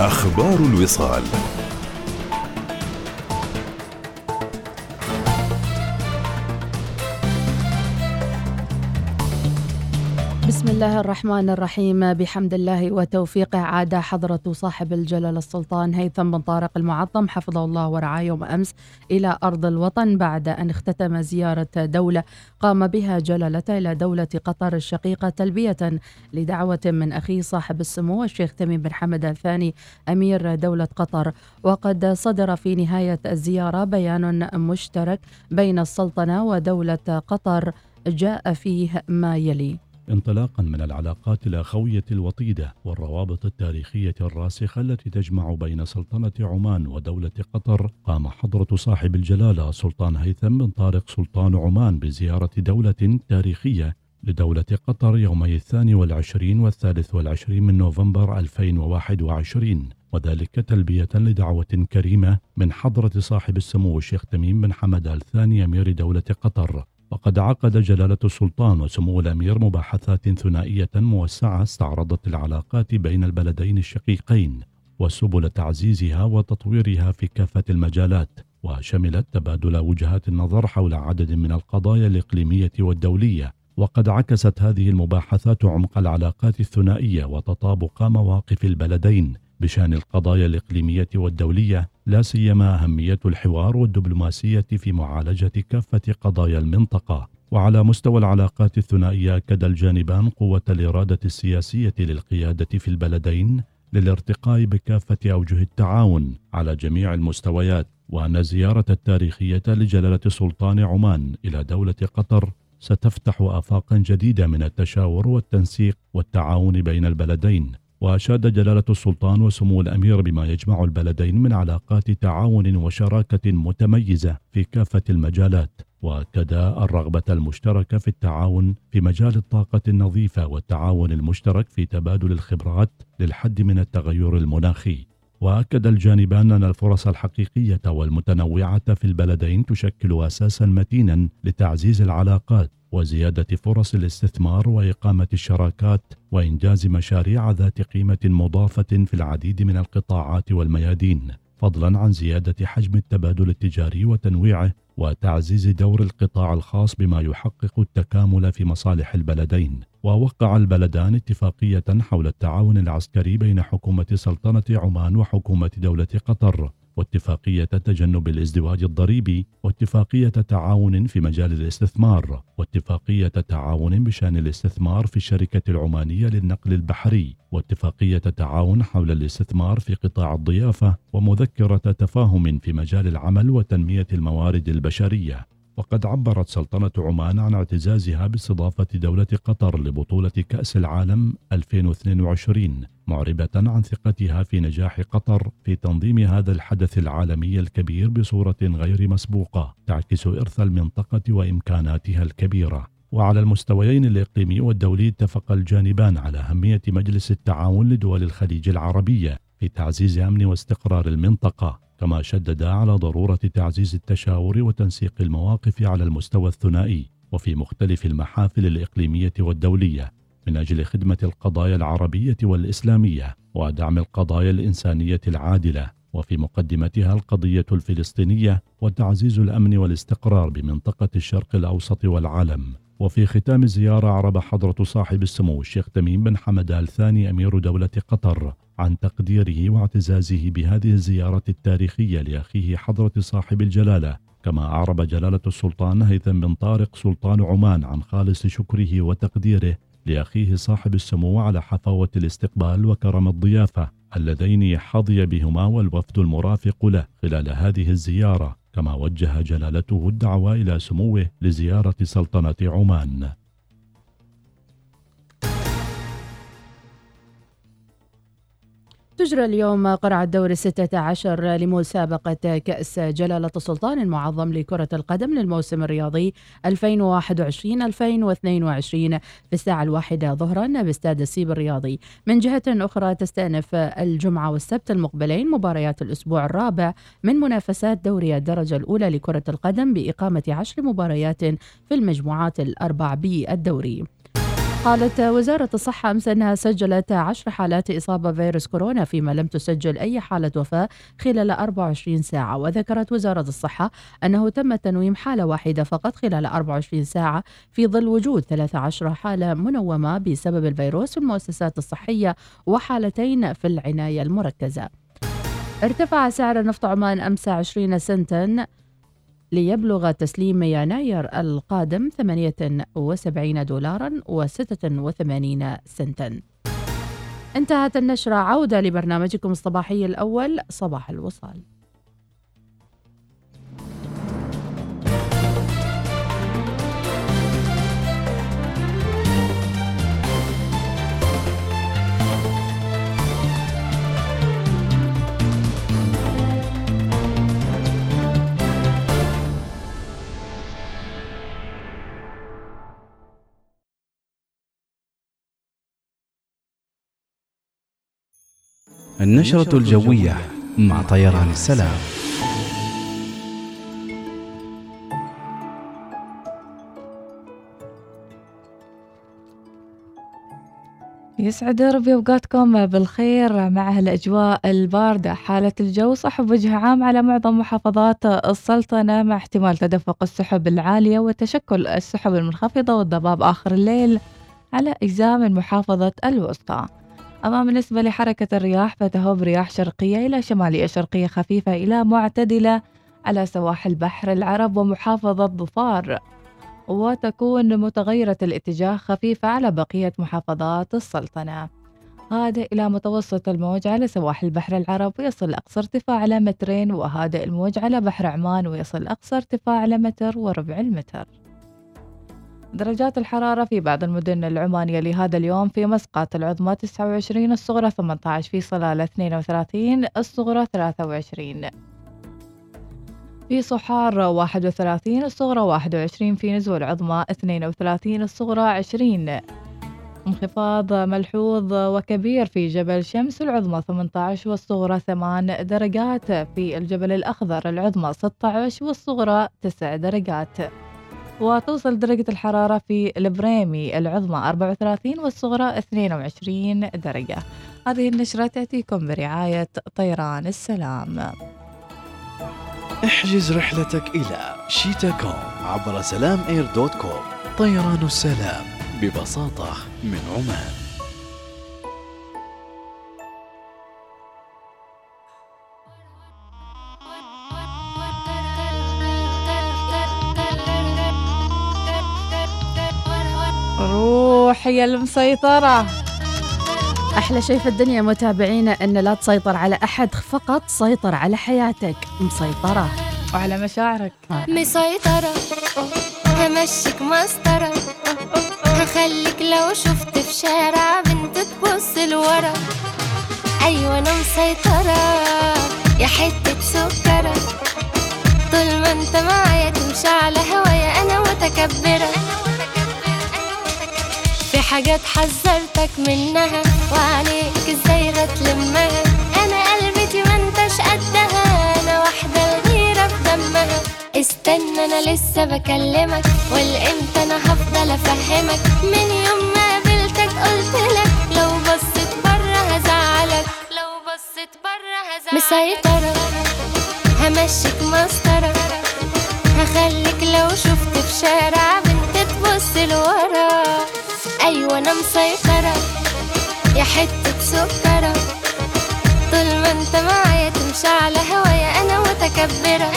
أخبار الوصال. بسم الله الرحمن الرحيم. بحمد الله وتوفيقه عاد حضرة صاحب الجلالة السلطان هيثم بن طارق المعظم حفظه الله ورعاه يوم أمس إلى أرض الوطن بعد أن اختتم زيارة دولة قام بها جلالته إلى دولة قطر الشقيقة تلبية لدعوة من أخيه صاحب السمو الشيخ تميم بن حمد الثاني أمير دولة قطر. وقد صدر في نهاية الزيارة بيان مشترك بين السلطنة ودولة قطر جاء فيه ما يلي. انطلاقا من العلاقات الأخوية الوطيدة والروابط التاريخية الراسخة التي تجمع بين سلطنة عمان ودولة قطر قام حضرة صاحب الجلالة سلطان هيثم بن طارق سلطان عمان بزيارة دولة تاريخية لدولة قطر يومي الثاني والعشرين والثالث والعشرين من نوفمبر 2021 وذلك تلبية لدعوة كريمة من حضرة صاحب السمو الشيخ تميم بن حمد الثاني أمير دولة قطر. وقد عقد جلالة السلطان وسمو الأمير مباحثات ثنائية موسعة استعرضت العلاقات بين البلدين الشقيقين وسبل تعزيزها وتطويرها في كافة المجالات وشملت تبادل وجهات النظر حول عدد من القضايا الإقليمية والدولية. وقد عكست هذه المباحثات عمق العلاقات الثنائية وتطابق مواقف البلدين بشان القضايا الإقليمية والدولية لا سيما أهمية الحوار والدبلوماسية في معالجة كافة قضايا المنطقة. وعلى مستوى العلاقات الثنائية أكد الجانبان قوة الإرادة السياسية للقيادة في البلدين للارتقاء بكافة أوجه التعاون على جميع المستويات وأن الزيارة التاريخية لجلالة سلطان عمان إلى دولة قطر ستفتح آفاقا جديدة من التشاور والتنسيق والتعاون بين البلدين. وأشاد جلالة السلطان وسمو الأمير بما يجمع البلدين من علاقات تعاون وشراكة متميزة في كافة المجالات وأكدا الرغبة المشتركة في التعاون في مجال الطاقة النظيفة والتعاون المشترك في تبادل الخبرات للحد من التغير المناخي. وأكد الجانبان أن الفرص الحقيقية والمتنوعة في البلدين تشكل أساسا متينا لتعزيز العلاقات وزيادة فرص الاستثمار وإقامة الشراكات وإنجاز مشاريع ذات قيمة مضافة في العديد من القطاعات والميادين فضلا عن زيادة حجم التبادل التجاري وتنويعه وتعزيز دور القطاع الخاص بما يحقق التكامل في مصالح البلدين. ووقع البلدان اتفاقية حول التعاون العسكري بين حكومة سلطنة عمان وحكومة دولة قطر واتفاقية تجنب الازدواج الضريبي واتفاقية تعاون في مجال الاستثمار واتفاقية تعاون بشأن الاستثمار في الشركة العمانية للنقل البحري واتفاقية تعاون حول الاستثمار في قطاع الضيافة ومذكرة تفاهم في مجال العمل وتنمية الموارد البشرية. وقد عبرت سلطنة عمان عن اعتزازها باستضافة دولة قطر لبطولة كأس العالم 2022 معربة عن ثقتها في نجاح قطر في تنظيم هذا الحدث العالمي الكبير بصورة غير مسبوقة تعكس إرث المنطقة وإمكاناتها الكبيرة. وعلى المستويين الإقليمي والدولي اتفق الجانبان على أهمية مجلس التعاون لدول الخليج العربية في تعزيز أمن واستقرار المنطقة. كما شدد على ضرورة تعزيز التشاور وتنسيق المواقف على المستوى الثنائي وفي مختلف المحافل الإقليمية والدولية من أجل خدمة القضايا العربية والإسلامية ودعم القضايا الإنسانية العادلة وفي مقدمتها القضية الفلسطينية وتعزيز الأمن والاستقرار بمنطقة الشرق الأوسط والعالم. وفي ختام الزيارة عرب حضرة صاحب السمو الشيخ تميم بن حمد الثاني أمير دولة قطر عن تقديره واعتزازه بهذه الزيارة التاريخية لأخيه حضرة صاحب الجلالة. كما أعرب جلالة السلطان هيثم بن طارق سلطان عمان عن خالص شكره وتقديره لأخيه صاحب السمو على حفاوة الاستقبال وكرم الضيافة اللذين حظي بهما والوفد المرافق له خلال هذه الزيارة. كما وجه جلالته الدعوة إلى سموه لزيارة سلطنة عمان. تجرى اليوم قرعة الدور الستة عشر لمسابقة كأس جلالة السلطان المعظم لكرة القدم للموسم الرياضي 2021-2022 في الساعة الواحدة ظهرا باستاد السيب الرياضي. من جهة أخرى تستأنف الجمعة والسبت المقبلين مباريات الأسبوع الرابع من منافسات دوري الدرجة الأولى لكرة القدم بإقامة عشر مباريات في المجموعات الأربع بالدوري. قالت وزارة الصحة أمس أنها سجلت عشر حالات إصابة فيروس كورونا فيما لم تسجل أي حالة وفاة خلال 24 ساعة. وذكرت وزارة الصحة أنه تم تنويم حالة واحدة فقط خلال 24 ساعة في ظل وجود 13 حالة منومة بسبب الفيروس في المؤسسات الصحية وحالتين في العناية المركزة. ارتفع سعر نفط عمان أمس 20 سنتا ليبلغ تسليم يناير القادم 78 دولارا و86 سنتا. انتهت النشرة عودة لبرنامجكم الصباحي الأول صباح الوصال. النشرة الجوية مع طيران السلام. يسعد ربي أوقاتكم بالخير مع هالاجواء الباردة. حالة الجو صحب وجه عام على معظم محافظات السلطنة مع احتمال تدفق السحب العالية وتشكل السحب المنخفضة والضباب آخر الليل على أجزاء من محافظة الوسطى. أما بالنسبة لحركة الرياح فتهب رياح شرقية إلى شمالية شرقية خفيفة إلى معتدلة على سواحل بحر العرب ومحافظة ظفار. وتكون متغيرة الاتجاه خفيفة على بقية محافظات السلطنة. هادئ إلى متوسط الموج على سواحل بحر العرب ويصل أقصى ارتفاع على مترين وهادئ الموج على بحر عمان ويصل أقصى ارتفاع على متر وربع المتر. درجات الحرارة في بعض المدن العمانية لهذا اليوم في مسقط العظمى 29 الصغرى 18 في صلالة 32 الصغرى 23 في صحار 31 الصغرى 21 في نزوة العظمى 32 الصغرى 20 انخفاض ملحوظ وكبير في جبل شمس العظمى 18 والصغرى 8 درجات في الجبل الأخضر العظمى 16 والصغرى 9 درجات. وتوصل درجة الحرارة في البريمي العظمى 34 والصغرى 22 درجة. هذه النشرة تأتيكم برعاية طيران السلام. احجز رحلتك إلى شيتاجونج عبر SalamAir dot com. طيران السلام ببساطة من عمان. روح يا المسيطرة. أحلى شيء في الدنيا متابعينا أن لا تسيطر على أحد فقط سيطر على حياتك. مسيطرة. وعلى مشاعرك. مسيطرة. همشيك مسطرة. هخليك لو شفت في شارع بنت تبص لورا. أيوة أنا مسيطرة. يا حتة سكرة. طول ما أنت معايا تمشي على هوايا أنا متكبرة. حاجات حذرتك منها وعليك إزاي تلمها أنا قلبتي ما انتش قدها أنا واحدة الغيرة في دمها. استنى أنا لسه بكلمك والإمتى أنا هفضل أفهمك. من يوم ما قابلتك قلتلك لو بصيت بره هزعلك. لو بصيت بره هزعلك. مسيطرة همشيك مسطرة. هخليك لو شفت في شارع بنت تبص لورا. أيوه أنا مسيطرة. يا حتة سكرة. طول ما أنت معايا تمشي على هوايا أنا متكبرة.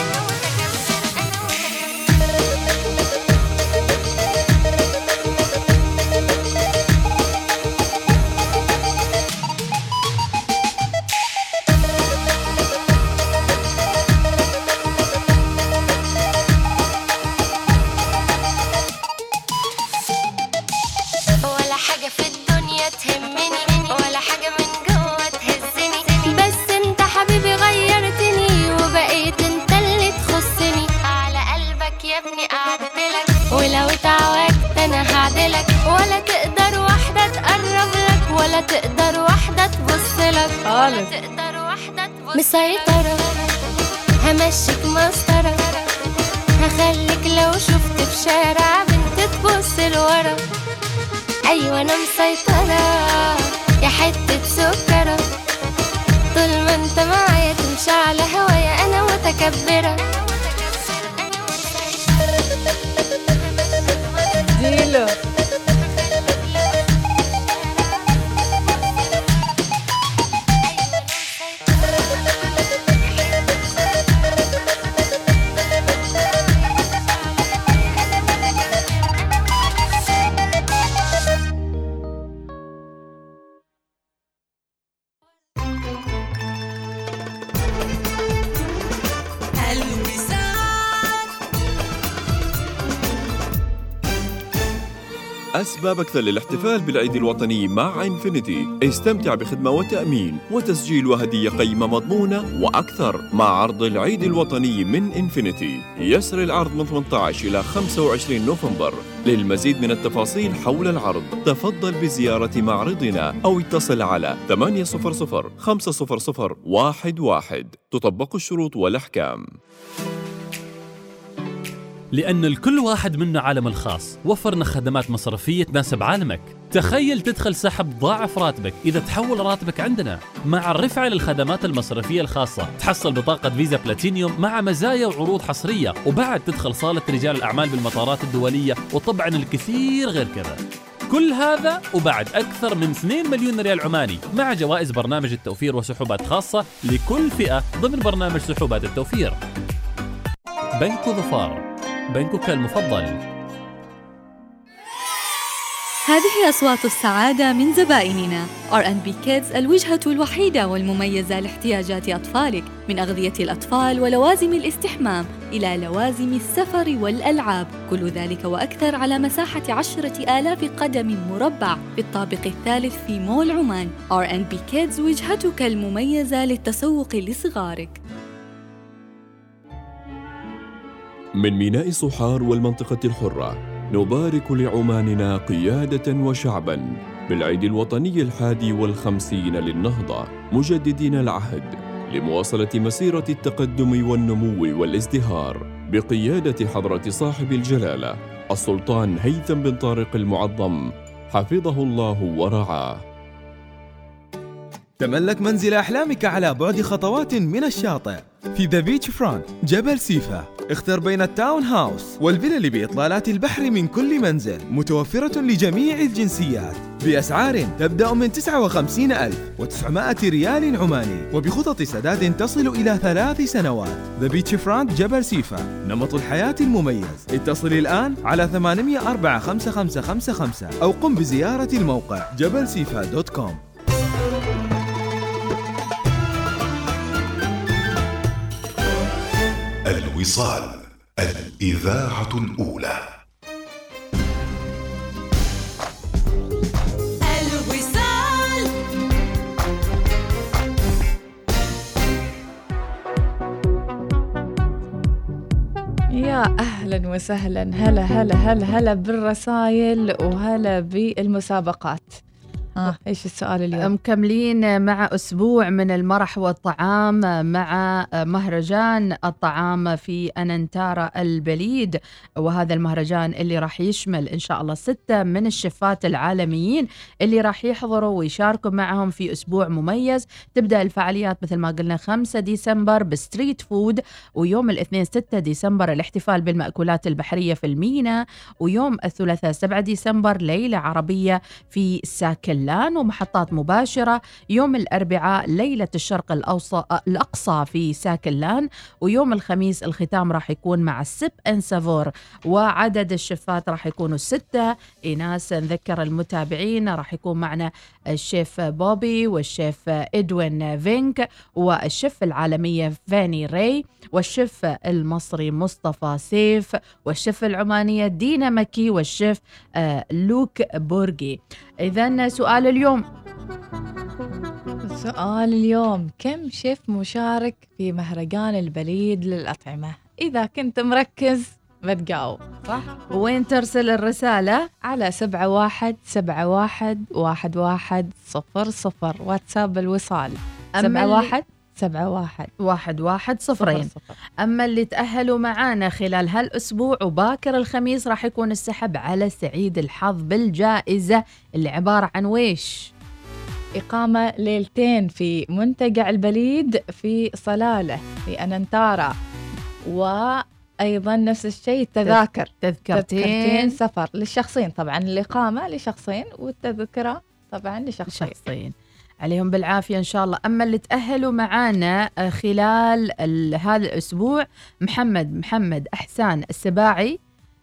أكثر للاحتفال بالعيد الوطني مع Infiniti. استمتع بخدمة وتأمين وتسجيل وهدية قيمة مضمونة وأكثر مع عرض العيد الوطني من Infiniti. يسري العرض من 18 إلى 25 نوفمبر. للمزيد من التفاصيل حول العرض تفضل بزيارة معرضنا أو اتصل على 800 500 11 تطبق الشروط والأحكام. لأن لكل واحد منا عالم الخاص. وفرنا خدمات مصرفية تناسب عالمك. تخيل تدخل سحب ضاعف راتبك إذا تحول راتبك عندنا. مع الرفعة للخدمات المصرفية الخاصة تحصل بطاقة فيزا بلاتينيوم مع مزايا وعروض حصرية. وبعد تدخل صالة رجال الأعمال بالمطارات الدولية. وطبعا الكثير غير كذا. كل هذا وبعد أكثر من 2 مليون ريال عماني. مع جوائز برنامج التوفير وسحوبات خاصة لكل فئة ضمن برنامج سحوبات التوفير. بنك ظفار. بنكك المفضل. هذه أصوات السعادة من زبائننا. R&B Kids الوجهة الوحيدة والمميزة لاحتياجات أطفالك من أغذية الأطفال ولوازم الاستحمام إلى لوازم السفر والألعاب. كل ذلك وأكثر على مساحة عشرة آلاف قدم مربع في الطابق الثالث في مول عمان. R&B Kids وجهتك المميزة للتسوق لصغارك. من ميناء صحار والمنطقة الحرة نبارك لعماننا قيادة وشعبا بالعيد الوطني الحادي والخمسين للنهضة مجددين العهد لمواصلة مسيرة التقدم والنمو والازدهار بقيادة حضرة صاحب الجلالة السلطان هيثم بن طارق المعظم حفظه الله ورعاه. تملك منزل أحلامك على بعد خطوات من الشاطئ. في The Beachfront جبل سيفا. اختر بين ال townhouse والفلل بإطلالات البحر من كل منزل متوفرة لجميع الجنسيات. بأسعار تبدأ من 59900 ريال عماني وبخطط سداد تصل إلى ثلاث سنوات. The Beachfront جبل سيفا. نمط الحياة المميز. اتصل الآن على 804 5555 أو قم بزيارة الموقع jebelsifah dot com. الوصال الإذاعة الأولى. الوصال. يا أهلا وسهلا هلا هلا هلا هلا بالرسايل وهلا بالمسابقات. ها إيش السؤال اليوم؟ مكملين مع أسبوع من المرح والطعام مع مهرجان الطعام في أننتارا البليد وهذا المهرجان اللي راح يشمل إن شاء الله ستة من الشفات العالميين اللي راح يحضروا ويشاركوا معهم في أسبوع مميز. تبدأ الفعاليات مثل ما قلنا 5 ديسمبر ب street food ويوم الاثنين 6 ديسمبر الاحتفال بالمأكولات البحرية في المينا ويوم الثلاثاء 7 ديسمبر ليلة عربية في ساكلان ومحطات مباشرة يوم الأربعاء ليلة الشرق الأقصى في ساكلان ويوم الخميس الختام راح يكون مع ال sip and savour وعدد الشفات راح يكونوا ستة. إناس نذكر المتابعين راح يكون معنا الشيف بوبي والشيف إدوين فينك والشيف العالمية فاني راي والشيف المصري مصطفى سيف والشيف العمانية دينا مكي والشيف آه، لوك بورجي إذا سؤال اليوم. سؤال اليوم كم شيف مشارك في مهرجان البليد للأطعمة؟ إذا كنت مركز. بتجاوب صح؟ وين ترسل الرسالة؟ على سبعة واحد سبعة واحد واحد واحد صفر صفر. واتساب الوصال. سبعة واحد سبعة واحد. واحد واحد صفرين. صفر صفر. أما اللي تأهلوا معانا خلال هالأسبوع وباكر الخميس راح يكون السحب على سعيد الحظ بالجائزة. اللي عبارة عن ويش؟ إقامة ليلتين في منتجع البليد في صلالة في أننتارا. وأيضا نفس الشيء تذاكر. تذكرتين. تذكرتين سفر للشخصين طبعا الإقامة لشخصين والتذكرة طبعا لشخصين. شخصين عليهم بالعافية إن شاء الله. أما اللي تأهلوا معانا آه، خلال ال- هذا الأسبوع محمد محمد أحسان السباعي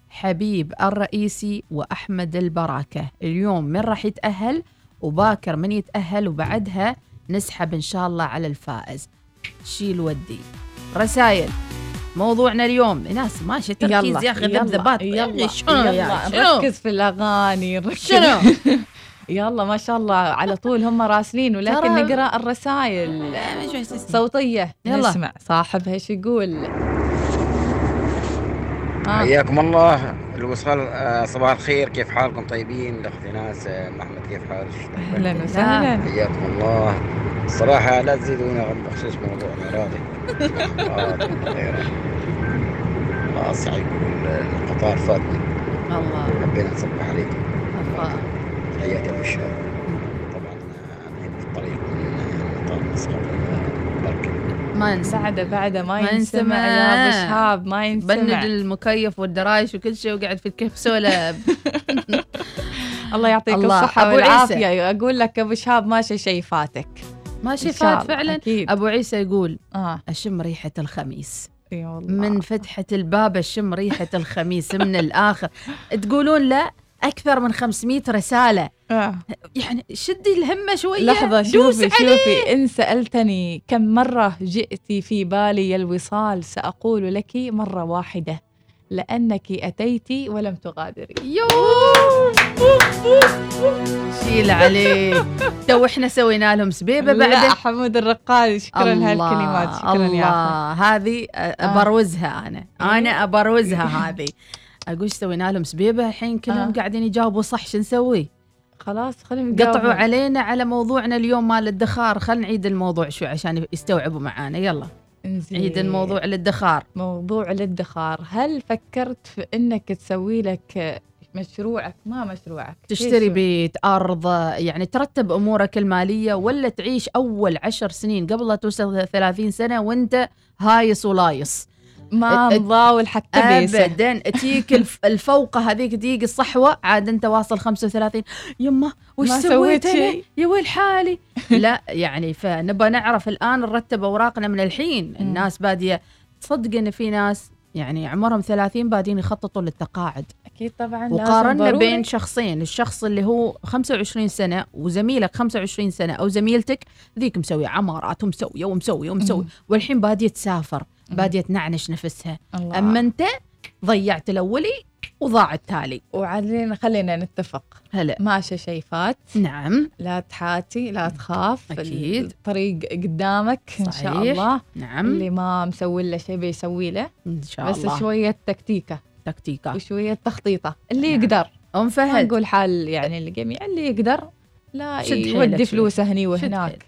حبيب الرئيسي وأحمد البراكة اليوم من راح يتأهل؟ وباكر من يتأهل؟ وبعدها نسحب إن شاء الله على الفائز. شيل ودي. رسائل. موضوعنا اليوم. ناس ماشي تركيز يا أخي ذبذبات يلا شنو يا يلا شنو؟ نركز في الأغاني نركز شنو؟ يلا ما شاء الله على طول هم راسلين ولكن نقرأ الرسائل. صوتية. يلا. نسمع صاحبها إيش يقول. آه. حياكم الله. الوصال آه، صباح الخير كيف حالكم؟ طيبين؟ الاخت ناس آه، محمد كيف حالك؟ أهلا وسهلا. حياكم الله. الصراحة لا تزيدوني بخصوص موضوع الأراضي الأراضي والغيرها. خلاص يقول القطار فاتني الله. حبينا نصبح عليكم الله. حياك أبو الشام طبعا أنا هنا في الطريق من مطار مسقط ما ننسى بعده ما ما ينسمع ينسمع. يا ابو شهاب ما بند ينسمع المكيف والدرايش وكل شيء وقاعد في الكبسولة الله يعطيك الله. الصحة أبو عيسى. والعافية. أقول لك أبو شهاب ما شي شي فاتك. ما إن شي شاء الله، فات فعلا. أكيد. أبو عيسى يقول آه. أشم ريحة الخميس. والله. من فتحة الباب أشم ريحة الخميس من الآخر. تقولون لا أكثر من 500 رسالة. آه. يعني شدي الهمة شوية. لحظة دوس شوفي. شوفي إن سألتني كم مرة جئتي في بالي الوصال سأقول لك مرة واحدة لأنك أتيت ولم تغادري. يو شيل عليك. تو إحنا سوينا لهم سبيبة لا بعد حمود الرقاد شكرا لهالكلمات شكرا يا الله. أخي. هذه ابروزها أنا. أنا ابروزها هذه. أقول إيش سوينا لهم سبيبه الحين كلهم آه. قاعدين يجاوبوا صح شو نسوي؟ خلاص خلينا قطعوا. علينا على موضوعنا اليوم مال الادخار خلينا نعيد الموضوع شوي عشان يستوعبوا معانا يلا إنزين. عيد الموضوع الادخار موضوع الادخار هل فكرت في إنك تسوي لك مشروعك ما مشروعك تشتري؟ بيت أرض يعني ترتب أمورك المالية ولا تعيش أول عشر سنين قبل لا توصل 30 سنة وأنت هايص ولايص ما مضاول حتى بيسه ابدا تجيك الف- الفوقه هذيك تجيك الصحوه عاد أنت واصل 35 يمه وش ما سويت؟ شيء. يا ويل حالي لا يعني فنبى نعرف الآن نرتب أوراقنا من الحين الناس بادية تصدق إن في ناس يعني عمرهم 30 بادين يخططوا للتقاعد أكيد طبعا وقارنا. بين شخصين الشخص اللي هو 25 سنة وزميلك 25 سنة أو زميلتك ذيك مسوية عمارات ومسوية ومسوية مم. والحين بادية تسافر بادية تنعنش نفسها. الله. أما أنت ضيعت الأولي وضاع التالي. وعادين خلينا نتفق. هلا. ماشي شيء فات نعم. لا تحاتي لا تخاف. أكيد. الطريق قدامك إن شاء صحيح. الله. نعم. اللي ما مسوي له شيء بيسوي له. إن شاء بس الله. شوية تكتيكة. تكتيكة. وشوية تخطيطة. اللي نعم. يقدر. ما فهد. نقول حال يعني الجميع. اللي يقدر لا يودي. فلوسه هني شد وهناك. حيلك.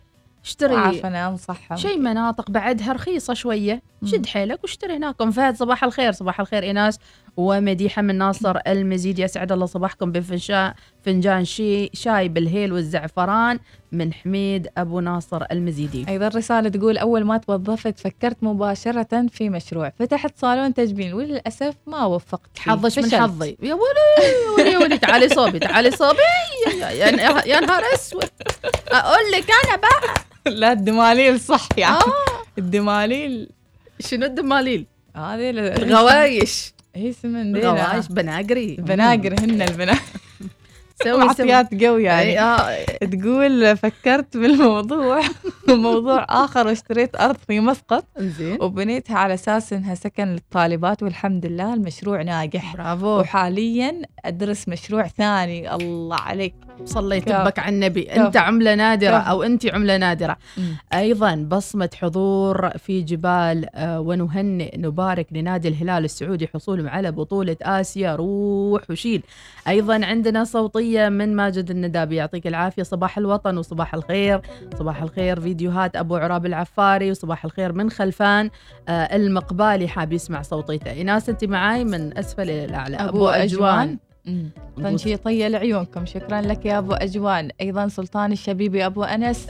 اشتري عارفه أنا انصحهم شيء مناطق بعدها رخيصة شوية. شد حيلك واشتري هناك أم فهد صباح الخير. صباح الخير إيناس. ومديحة من ناصر المزيد. يسعد الله صباحكم بفنجان فنجان شي شاي بالهيل والزعفران من حميد أبو ناصر المزيدي. أيضا رسالة تقول أول ما توظفت فكرت مباشرة في مشروع. فتحت صالون تجميل وللأسف ما وفقت. حظش من. حظي. يا ولي ولي ولي تعالي صوبي تعالي صوبي. يا, نهار أسود. أقول لك أنا بقى. لا الدماليل صح يعني آه. الدماليل. شنو الدماليل؟ هذه ال- الغوايش. هي اسم ديلا. الغوايش بناقري. البناقر هن البنات سوي معطيات قوي يعني. يعني تقول فكرت بالموضوع موضوع آخر واشتريت أرض في مسقط. زين. وبنيتها على أساس إنها سكن للطالبات والحمد لله المشروع ناجح. برافو. وحاليا أدرس مشروع ثاني. الله عليك. صليت كفو. بك على النبي. أنت عملة نادرة. أو أنت عملة نادرة. أيضا بصمة حضور في جبال آه، ونهنئ نبارك لنادي الهلال السعودي حصولهم على بطولة آسيا. روح وشيل. أيضا عندنا صوتية من ماجد الندابي. يعطيك العافية. صباح الوطن وصباح الخير. صباح الخير. فيديوهات أبو عراب العفاري. وصباح الخير من خلفان آه، المقبالي حاب يسمع صوتيته. ايناس أنت معاي من أسفل إلى الأعلى. أبو أجوان. تنشيطية لعيونكم شكرا لك يا أبو أجوان. أيضا سلطان الشبيبي أبو أنس.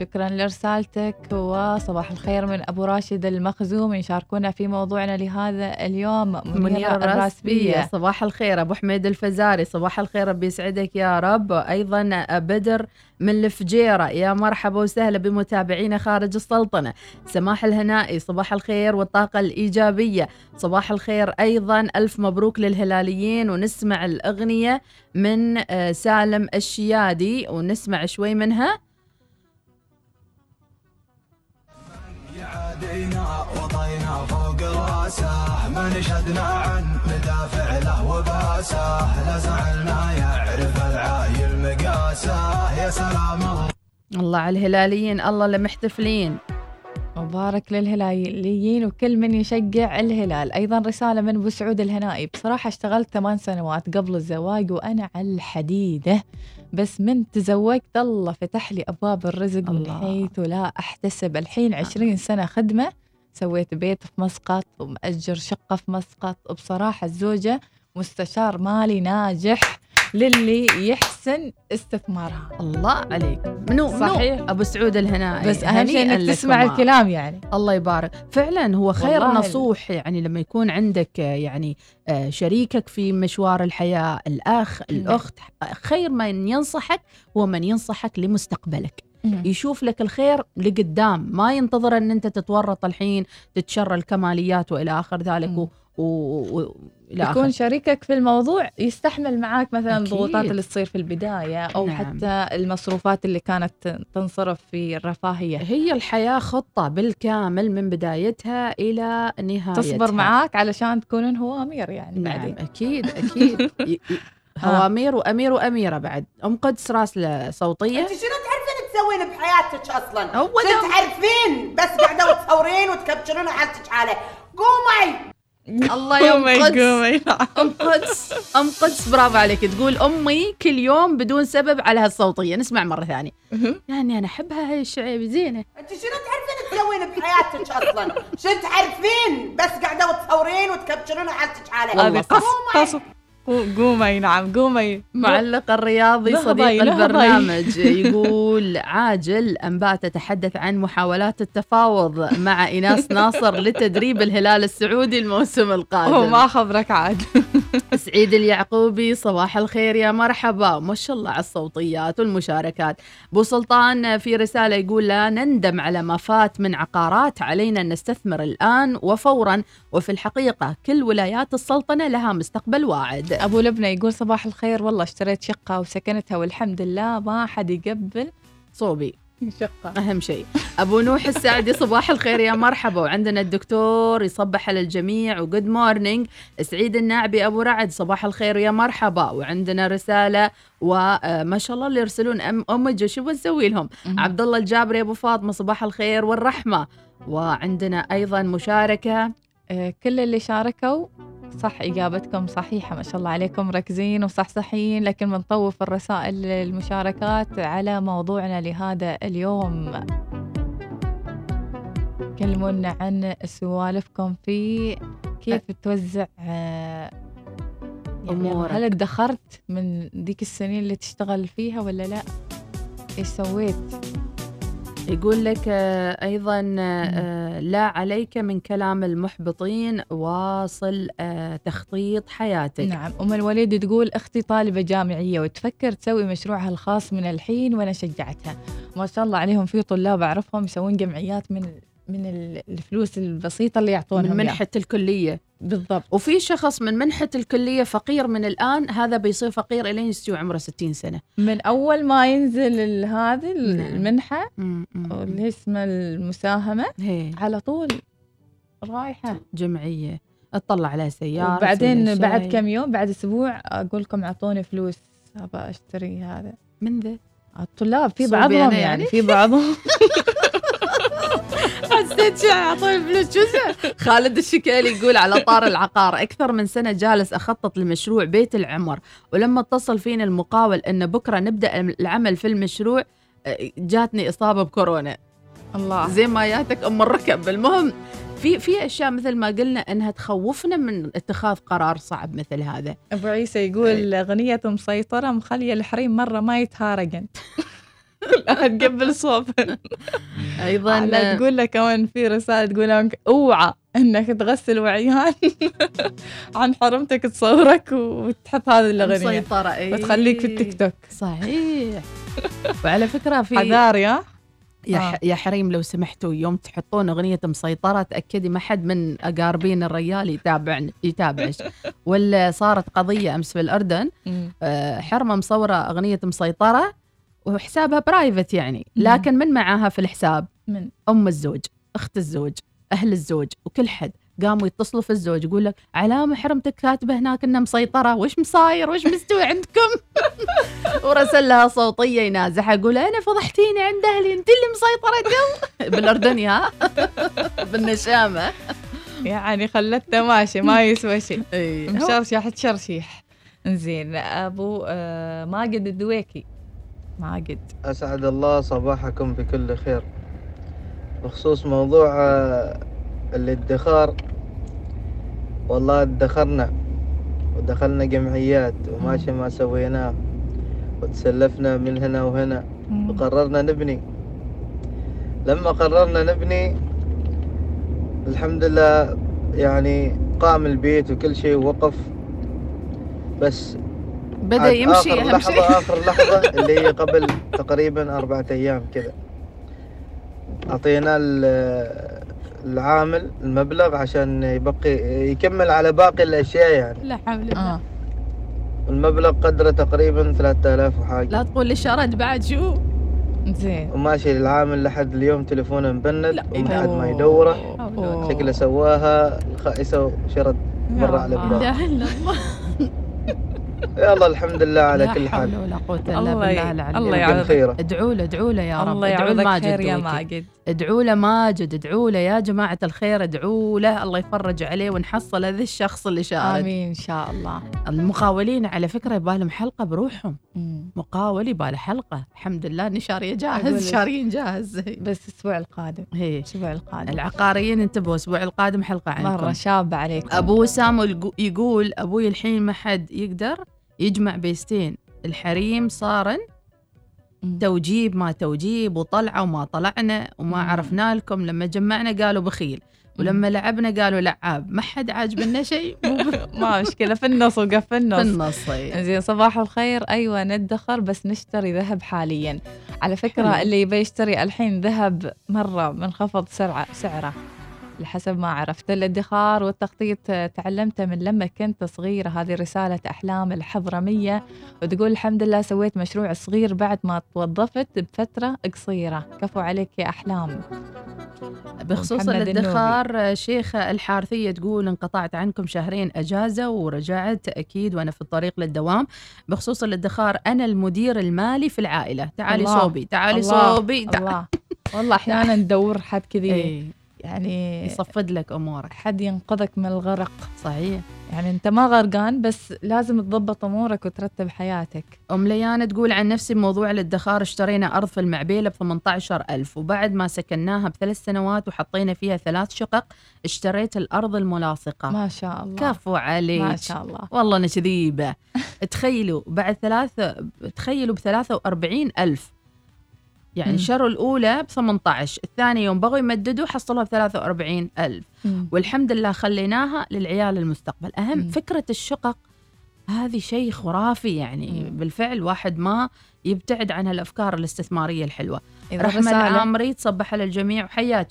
شكرا لرسالتك وصباح الخير من أبو راشد المخزوم. يشاركونا في موضوعنا لهذا اليوم منيرة الراسبية. صباح الخير أبو حميد الفزاري. صباح الخير ربي يسعدك يا رب. أيضا بدر من الفجيرة. يا مرحبا وسهلا بمتابعينا خارج السلطنة. سماح الهنائي صباح الخير والطاقة الإيجابية. صباح الخير أيضا ألف مبروك للهلاليين. ونسمع الأغنية من آه، سالم الشيادي. ونسمع شوي منها. يعادينا وطينا فوق رأسه. ما نشهدنا عن مدافع له وباسه. لا زعلنا يعرف العايل مقاسه. يا سلام الله. الله على الهلاليين الله اللي محتفلين. مبارك للهلاليين وكل من يشجع الهلال. أيضا رسالة من أبو سعود الهنائي. بصراحة اشتغلت ثمان سنوات قبل الزواج وأنا على الحديدة. بس من تزوجت الله فتح لي أبواب الرزق من الله. حيث لا أحتسب. الحين عشرين سنة خدمة. سويت بيت في مسقط ومأجر شقة في مسقط. وبصراحة الزوجة مستشار مالي ناجح. للي يحسن استثمارها. الله عليك. منو منو؟ صحيح. أبو سعود الهنائي. بس أهم شيء لكما. تسمع الكلام يعني. الله يبارك. فعلا هو خير نصوح يعني لما يكون عندك آه، يعني آه، شريكك في مشوار الحياة الأخ الأخت خير من ينصحك هو من ينصحك لمستقبلك. يشوف لك الخير لقدام. ما ينتظر إن أنت تتورط الحين تتشرى الكماليات وإلى آخر ذلك. و... و... و... إلى يكون آخر. شريكك في الموضوع يستحمل معاك مثلا أكيد. الضغوطات اللي تصير في البداية أو نعم. حتى المصروفات اللي كانت تنصرف في الرفاهية هي الحياة خطة بالكامل من بدايتها إلى نهايتها تصبر معاك علشان تكونون هو أمير يعني نعم بعدين أكيد أكيد ي- ي- ها. هوامير وأمير وأميرة بعد أم قدس راسلة صوتية أنت شنو تعرفين تسوين بحياتك أصلا؟ هو تعرفين؟ بس قاعدة وتصورين وتكبشرون حالتك حاله قومي الله قومي قدس أم قدس أم قدس برافو عليك. تقول أمي كل يوم بدون سبب على هالصوتية. نسمع مرة ثانية. يعني أنا أحبها هاي الشعيب. زينة. أنت شنو تعرفين تسوين بحياتك أصلا؟ شنو تعرفين؟ بس قاعدة وتصورين وتكبشرون حالتك حاله هذه قص قص قومي نعم قومي. معلق الرياضي صديق. البرنامج يقول عاجل أنباء تتحدث عن محاولات التفاوض مع إيناس ناصر لتدريب الهلال السعودي الموسم القادم. ما خبرك عاد. سعيد اليعقوبي صباح الخير يا مرحبا. ما شاء الله على الصوتيات والمشاركات. بو سلطان في رسالة يقول لا نندم على ما فات من عقارات علينا أن نستثمر الآن وفورا وفي الحقيقة كل ولايات السلطنة لها مستقبل واعد. أبو لبنى يقول صباح الخير والله اشتريت شقة وسكنتها والحمد لله ما حد يقبل. صوبي. شقة. أهم شيء. أبو نوح السعدي صباح الخير يا مرحبا. وعندنا الدكتور يصبح على الجميع. و good morning سعيد الناعبي أبو رعد صباح الخير يا مرحبا. وعندنا رسالة وما شاء الله اللي يرسلون أم أمج. شو بنسوي لهم؟ عبد الله الجابري أبو فاطمة صباح الخير والرحمة. وعندنا أيضا مشاركة. آه، كل اللي شاركوا صح إجابتكم صحيحة ما شاء الله عليكم مركزين وصحصحين لكن بنطوف الرسائل المشاركات على موضوعنا لهذا اليوم كلمونا عن سوالفكم في كيف توزع آه، يعني أمورك. هل ادخرت من ذيك السنين اللي تشتغل فيها ولا لا؟ إيش سويت؟ يقول لك آه، أيضا آه، لا عليك من كلام المحبطين واصل آه، تخطيط حياتك. نعم أم الوليد تقول أختي طالبة جامعية وتفكر تسوي مشروعها الخاص من الحين وأنا شجعتها. ما شاء الله عليهم في طلاب أعرفهم يسوون جمعيات من من ال- الفلوس البسيطة اللي يعطونهم من. منحة الكلية بالضبط وفي شخص من منحة الكلية فقير من الآن هذا بيصير فقير إلين يستوي عمره 60 سنة من أول ما ينزل هذه نعم. المنحة اللي اسمها المساهمة هي على طول رايحة جمعية اطلع على سيارة وبعدين بعد. كم يوم بعد أسبوع أقول لكم أعطوني فلوس أبى أشتري هذا من ذا؟ الطلاب في بعضهم يعني يعني؟ في بعضهم اعطوني فلوس شو اسمه؟ خالد الشكالي يقول على طار العقار أكثر من سنة جالس أخطط لمشروع بيت العمر ولما اتصل فيني المقاول إن بكرة نبدأ العمل في المشروع آه، جاتني إصابة بكورونا. الله. زي ما جاتك أم الركب. المهم في في أشياء مثل ما قلنا إنها تخوفنا من اتخاذ قرار صعب مثل هذا. أبو عيسى يقول أغنية مسيطرة مخلية الحريم مرة ما يتهارجن. الان قبل صوب أيضا لا تقول لك كمان في رسالة تقول لك أوعى إنك تغسل وعيان عن حرمتك تصورك وتحط هذه الأغنية. مسيطرة إيه. وتخليك في التيك توك. صحيح. وعلى فكرة في حذار يا؟ يا, آه. يا حريم لو سمحتوا يوم تحطون أغنية مسيطرة تأكدي ما حد من أقاربين الريال يتابع يتابعش. ولا صارت قضية أمس في الأردن. آه، حرمة مصورة أغنية مسيطرة وحسابها برايفت يعني لكن من معاها في الحساب؟ من. أم الزوج أخت الزوج أهل الزوج وكل حد. قاموا يتصلوا في الزوج يقول لك علامة حرمتك كاتبة هناك إنها مسيطرة وش مصاير؟ وش مستوي عندكم؟ ورسل لها صوتية ينازعها يقول أنا فضحتيني عند أهلي أنت اللي مسيطره تو بالاردن ها؟ بالنشامة. يعني خلتنا ماشي ما يسوى شيء إيه. مشرشح تشرشيح. زين أبو آه ماجد الدويكي. ماجد أسعد الله صباحكم بكل خير. بخصوص موضوع آه، الادخار. والله ادخرنا ودخلنا جمعيات وماشي ما سويناه وتسلفنا من هنا وهنا. وقررنا نبني. لما قررنا نبني الحمد لله يعني قام البيت وكل شيء وقف. بس بدأ يمشي آخر أهم لحظة شيء. آخر لحظة اللي هي قبل تقريبا أربعة أيام كذا أعطينا ال- العامل المبلغ عشان يبقي يكمل على باقي الأشياء يعني. لا حول آه. المبلغ قدره تقريبا 3000 وحاجة. لا تقول لي شرد بعد شو؟ زين. وماشي العامل لحد اليوم تليفونه مبند وما حد ما. يدوره. شكله سواها خائسة وشرد برا على لا الباب إله إلا الله. يلا الحمد لله على لا كل حال. حول ولا قوة إلا الله بالله العلي الله العظيم. يعوضك. ادعوا له ادعوا له يا رب. الله ادعوا يعوضك خير يا. ماجد. ادعوا له ماجد ادعوا له يا جماعة الخير ادعوا له. الله يفرج عليه ونحصل هذا الشخص اللي شارد آمين إن شاء الله. المقاولين على فكرة يبالهم حلقة بروحهم. مقاول يباله حلقة. الحمد لله اني شارية أقول جاهز. شاريين جاهز. بس الأسبوع القادم. هي. الأسبوع القادم. العقاريين انتبهوا الأسبوع القادم حلقة عنكم مره شاب عليكم. أبو وسام الجو- يقول أبوي الحين ما حد يقدر. يجمع بيستين. الحريم صارن. توجيب ما توجيب وطلعة وما طلعنا وما. عرفنا لكم. لما جمعنا قالوا بخيل ولما لعبنا قالوا لعاب. ما حد عاجبنا شيء. ما مشكلة. في النص وقف في النص. في النص. زين صباح الخير. أيوه ندخر بس نشتري ذهب حاليا. على فكرة حلو. اللي يبي يشتري الحين ذهب مرة منخفض سرعه سعره. لحسب ما عرفت الادخار والتخطيط آه، تعلمته من لما كنت صغيرة هذه رسالة أحلام الحضرمية وتقول الحمد لله سويت مشروع صغير بعد ما توظفت بفترة قصيرة كفو عليك يا أحلام بخصوص. الادخار شيخة الحارثية تقول انقطعت عنكم شهرين أجازة ورجعت أكيد وأنا في الطريق للدوام بخصوص الادخار أنا المدير المالي في العائلة تعالي الله. صوبي تعالي الله. صوبي تع- الله والله أحيانا ندور حد كذي إيه. يعني يصفد لك أمورك. حد ينقذك من الغرق. صحيح. يعني أنت ما غرقان بس لازم تضبط أمورك وترتب حياتك. أم ليانة تقول عن نفسي بموضوع الادخار اشترينا أرض في المعبيلة ب 18000 وبعد ما سكناها بثلاث سنوات وحطينا فيها ثلاث شقق اشتريت الأرض الملاصقة. ما شاء الله. كفو عليك ما شاء الله. والله أنا كذيبة تخيلوا بعد ثلاثة تخيلوا ب 43000 يعني. شروا الأولى ب 18 الثانية يوم بغوا يمددوا حصلوها ب 43000 مم. والحمد لله خليناها للعيال المستقبل أهم مم. فكرة الشقق هذه شيء خرافي يعني مم. بالفعل واحد ما يبتعد عن الحلوة إذا رحمة رسالة العامري تصبح على الجميع وحياك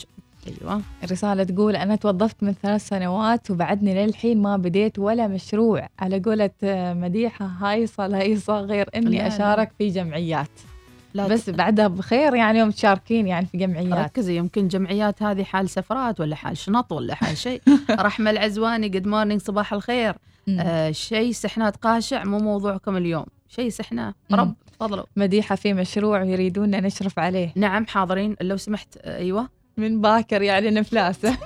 أيوة رسالة تقول أنا توظفت من ثلاث سنوات وبعدني للحين ما بديت ولا مشروع على قولة مديحة هايصة لايصة غير لا، لا. أشارك في جمعيات لا بس بعدها بخير يعني يوم تشاركين يعني في جمعيات. ركزي يمكن جمعيات هذه حال سفرات ولا حال شنط ولا حال شيء. رحمة العزواني good morning صباح الخير. آه شيء سحنات قاشع مو موضوعكم اليوم. شيء سحنا مم. رب تفضلوا. مديحة في مشروع يريدون نشرف عليه. نعم حاضرين. لو سمحت أيوه. من باكر يعني نفلاسة.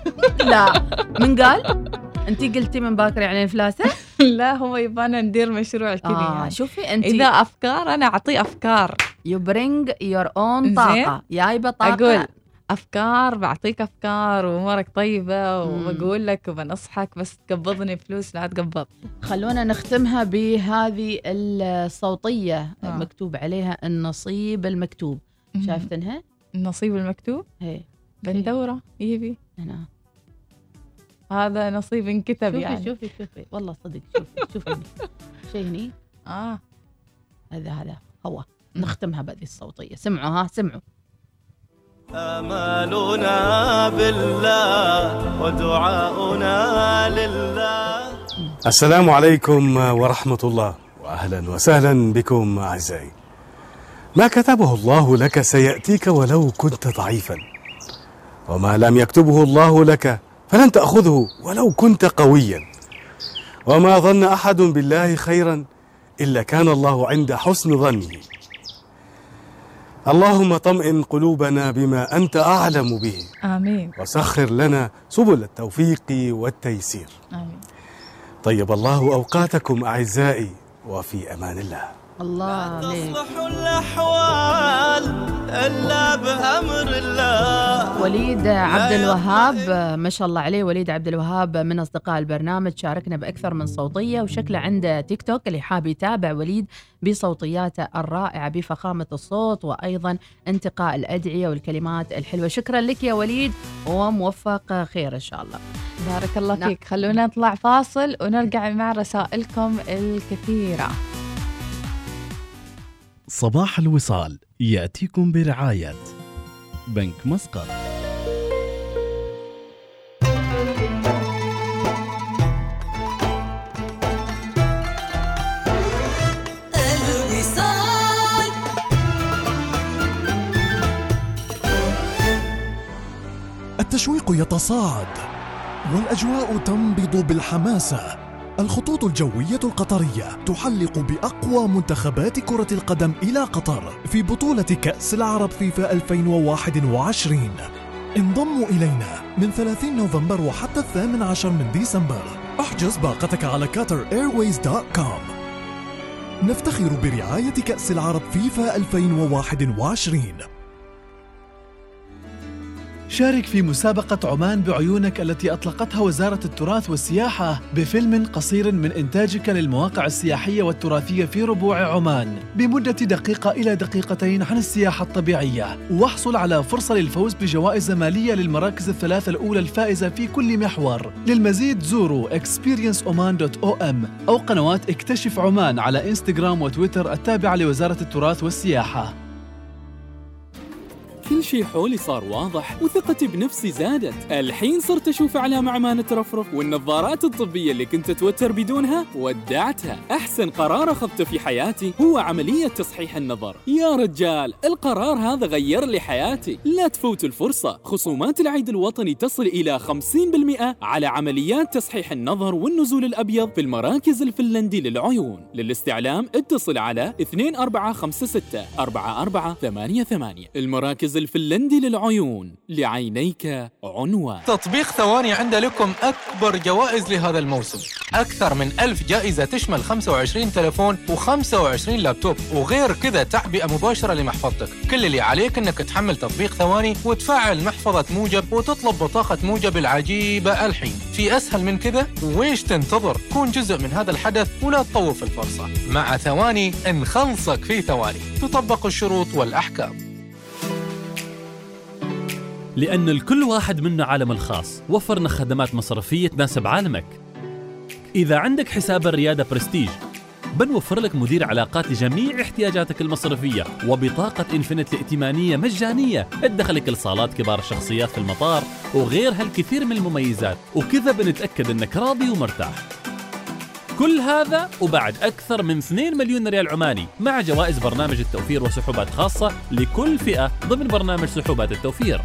لا. من قال؟ انت قلتي من باكر يعني الفلاسة؟ لا هو يبانا ندير مشروع كذي آه يعني. شوفي انت إذا أفكار أنا أعطيه أفكار. يو برينج يور اون. طاقة. جايبه طاقة. أقول أفكار بعطيك أفكار وأمورك طيبة وبقول لك وبنصحك بس تقبضني فلوس لا تقبض. خلونا نختمها بهذه الصوتية آه. مكتوب عليها النصيب المكتوب. شايفتنها؟ النصيب المكتوب؟ هي بندورة يبي. هنا هذا نصيب انكتب شوفي يعني. شوفي شوفي. والله صدق شوفي شوفي. شيء هني؟ آه. هذا هذا. هو نختمها بهذه الصوتية. سمعوا ها سمعوا. آمالنا بالله ودعاؤنا لله. السلام عليكم ورحمة الله وأهلا وسهلا بكم أعزائي. ما كتبه الله لك سيأتيك ولو كنت ضعيفا. وما لم يكتبه الله لك فلن تأخذه ولو كنت قويا. وما ظن أحد بالله خيرا إلا كان الله عند حسن ظنه. اللهم طمئن قلوبنا بما أنت أعلم به. آمين. وسخر لنا سبل التوفيق والتيسير. آمين. طيب الله أوقاتكم أعزائي وفي أمان الله. الله عليك تصلح الأحوال إلا بأمر الله. وليد عبد الوهاب ما شاء الله عليه وليد عبد الوهاب من أصدقاء البرنامج شاركنا بأكثر من صوتية وشكله عنده تيك توك اللي حاب يتابع وليد بصوتياته الرائعة بفخامة الصوت وأيضا انتقاء الأدعية والكلمات الحلوة. شكرا لك يا وليد وموفق خير إن شاء الله. بارك الله نعم. فيك. خلونا نطلع فاصل ونرجع مع رسائلكم الكثيرة. صباح الوصال يأتيكم برعاية بنك مسقط. الوصال. التشويق يتصاعد والأجواء تنبض بالحماسة. الخطوط الجوية القطرية تحلق بأقوى منتخبات كرة القدم إلى قطر في بطولة كأس العرب فيفا 2021 انضموا إلينا من 30 نوفمبر وحتى الثامن عشر من ديسمبر. احجز باقتك على قطر نفتخر برعاية كأس العرب فيفا 2021 شارك في مسابقة عمان بعيونك التي أطلقتها وزارة التراث والسياحة بفيلم قصير من إنتاجك للمواقع السياحية والتراثية في ربوع عمان. بمدة دقيقة إلى دقيقتين عن السياحة الطبيعية. واحصل على فرصة للفوز بجوائز مالية للمراكز الثلاثة الأولى الفائزة في كل محور. للمزيد زوروا experienceoman.om أو قنوات اكتشف عمان على إنستغرام وتويتر التابعة لوزارة التراث والسياحة. كل شيء حولي صار واضح وثقتي بنفسي زادت. الحين صرت أشوف أعلام عمان ترفرف والنظارات الطبية اللي كنت أتوتر بدونها ودعتها. أحسن قرار أخذته في حياتي هو عملية تصحيح النظر. يا رجال القرار هذا غير لي حياتي. لا تفوتوا الفرصة. خصومات العيد الوطني تصل إلى 50% على عمليات تصحيح النظر والنزول الأبيض في المراكز الفنلندي للعيون. للاستعلام اتصل على 2456 4488 المراكز الفنلندي للعيون لعينيك عنوان. تطبيق ثواني عنده لكم أكبر جوائز لهذا الموسم. أكثر من ألف جائزة تشمل 25 تلفون و25 لابتوب وغير كذا تعبئة مباشرة لمحفظتك. كل اللي عليك أنك تحمل تطبيق ثواني وتفعل محفظة موجب وتطلب بطاقة موجب العجيبة الحين. في أسهل من كذا؟ ويش تنتظر؟ كون جزء من هذا الحدث ولا تطوف الفرصة. مع ثواني نخلصك في ثواني. تطبق الشروط والأحكام. لأن لكل واحد منا عالم الخاص. وفرنا خدمات مصرفية تناسب عالمك. إذا عندك حساب الريادة برستيج بنوفر لك مدير علاقات لجميع احتياجاتك المصرفية وبطاقة Infinite الائتمانية مجانية. تدخلك لصالات كبار الشخصيات في المطار وغير هالكثير من المميزات. وكذا بنتأكد إنك راضي ومرتاح. كل هذا وبعد أكثر من 2 مليون ريال عماني مع جوائز برنامج التوفير وسحوبات خاصة لكل فئة ضمن برنامج سحوبات التوفير.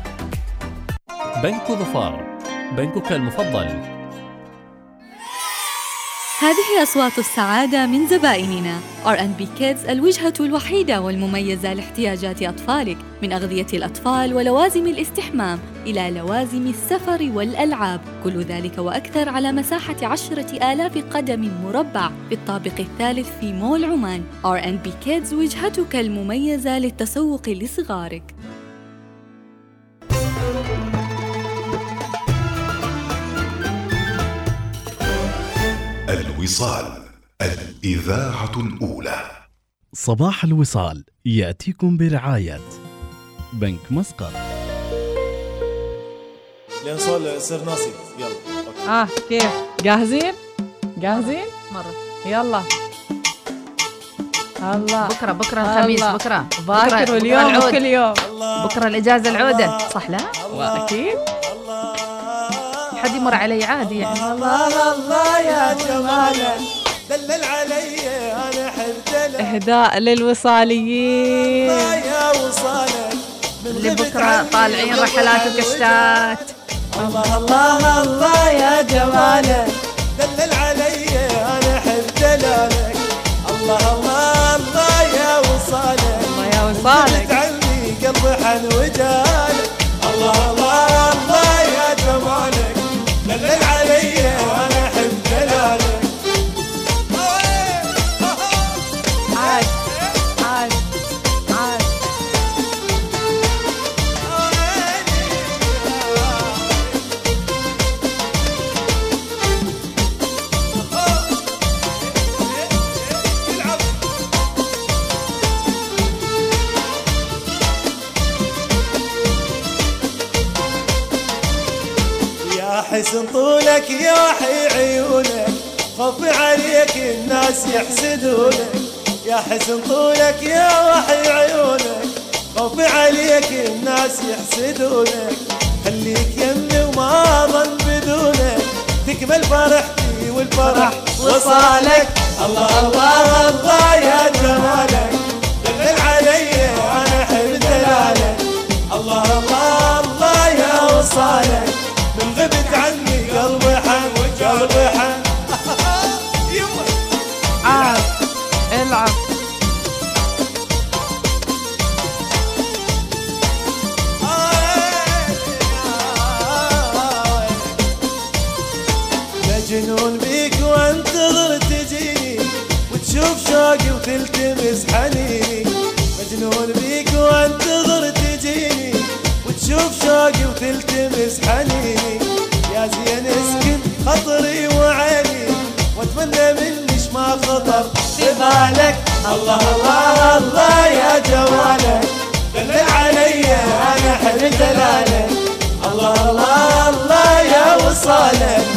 بنك ظفار. بنكك المفضل. هذه أصوات السعادة من زبائننا. R&B Kids الوجهة الوحيدة والمميزة لاحتياجات أطفالك من أغذية الأطفال ولوازم الاستحمام إلى لوازم السفر والألعاب. كل ذلك وأكثر على مساحة عشرة آلاف قدم مربع في الطابق الثالث في مول عمان. R&B Kids وجهتك المميزة للتسوق لصغارك. الوصال الإذاعة الأولى. صباح الوصال يأتيكم برعاية بنك مسقط. لين صار يصير ناصي يلا أوكي. آه كيف؟ جاهزين؟ جاهزين؟ مرة. يلا. الله. بكرة بكرة الخميس الله. بكرة. باكر بكرة واليوم العود. وكل يوم. بكرة الإجازة العودة. صح لا؟ أكيد. حد يمر علي عادي يعني. الله الله يا جمالك دلل علي أنا حب دلل إهداء للوصاليين. يا وصالك اللي بكرة طالعين رحلات وكشتات. الله الله الله يا جمالك دلل علي أنا حب دلالك الله الله الله يا وصالك الله يا وصالك. عني قلبي حن وجالك الله الله الله دلل خفي عليك الناس يحسدونك يا حسن طولك يا وحي عيونك. خفي عليك الناس يحسدونك خليك يمي وما ظن بدونك. تكمل فرحتي والفرح وصالك. الله الله الله يا جمالك. شوقي وتلتمس حنيني مجنون بيك وانتظر تجيني. وتشوف شوقي وتلتمس حنيني يا زين اسكن خطري وعيني. واتمنى منيش ما خطر في بالك. الله الله الله يا جمالك دلل علي أنا حب دلالك الله الله الله يا وصالك.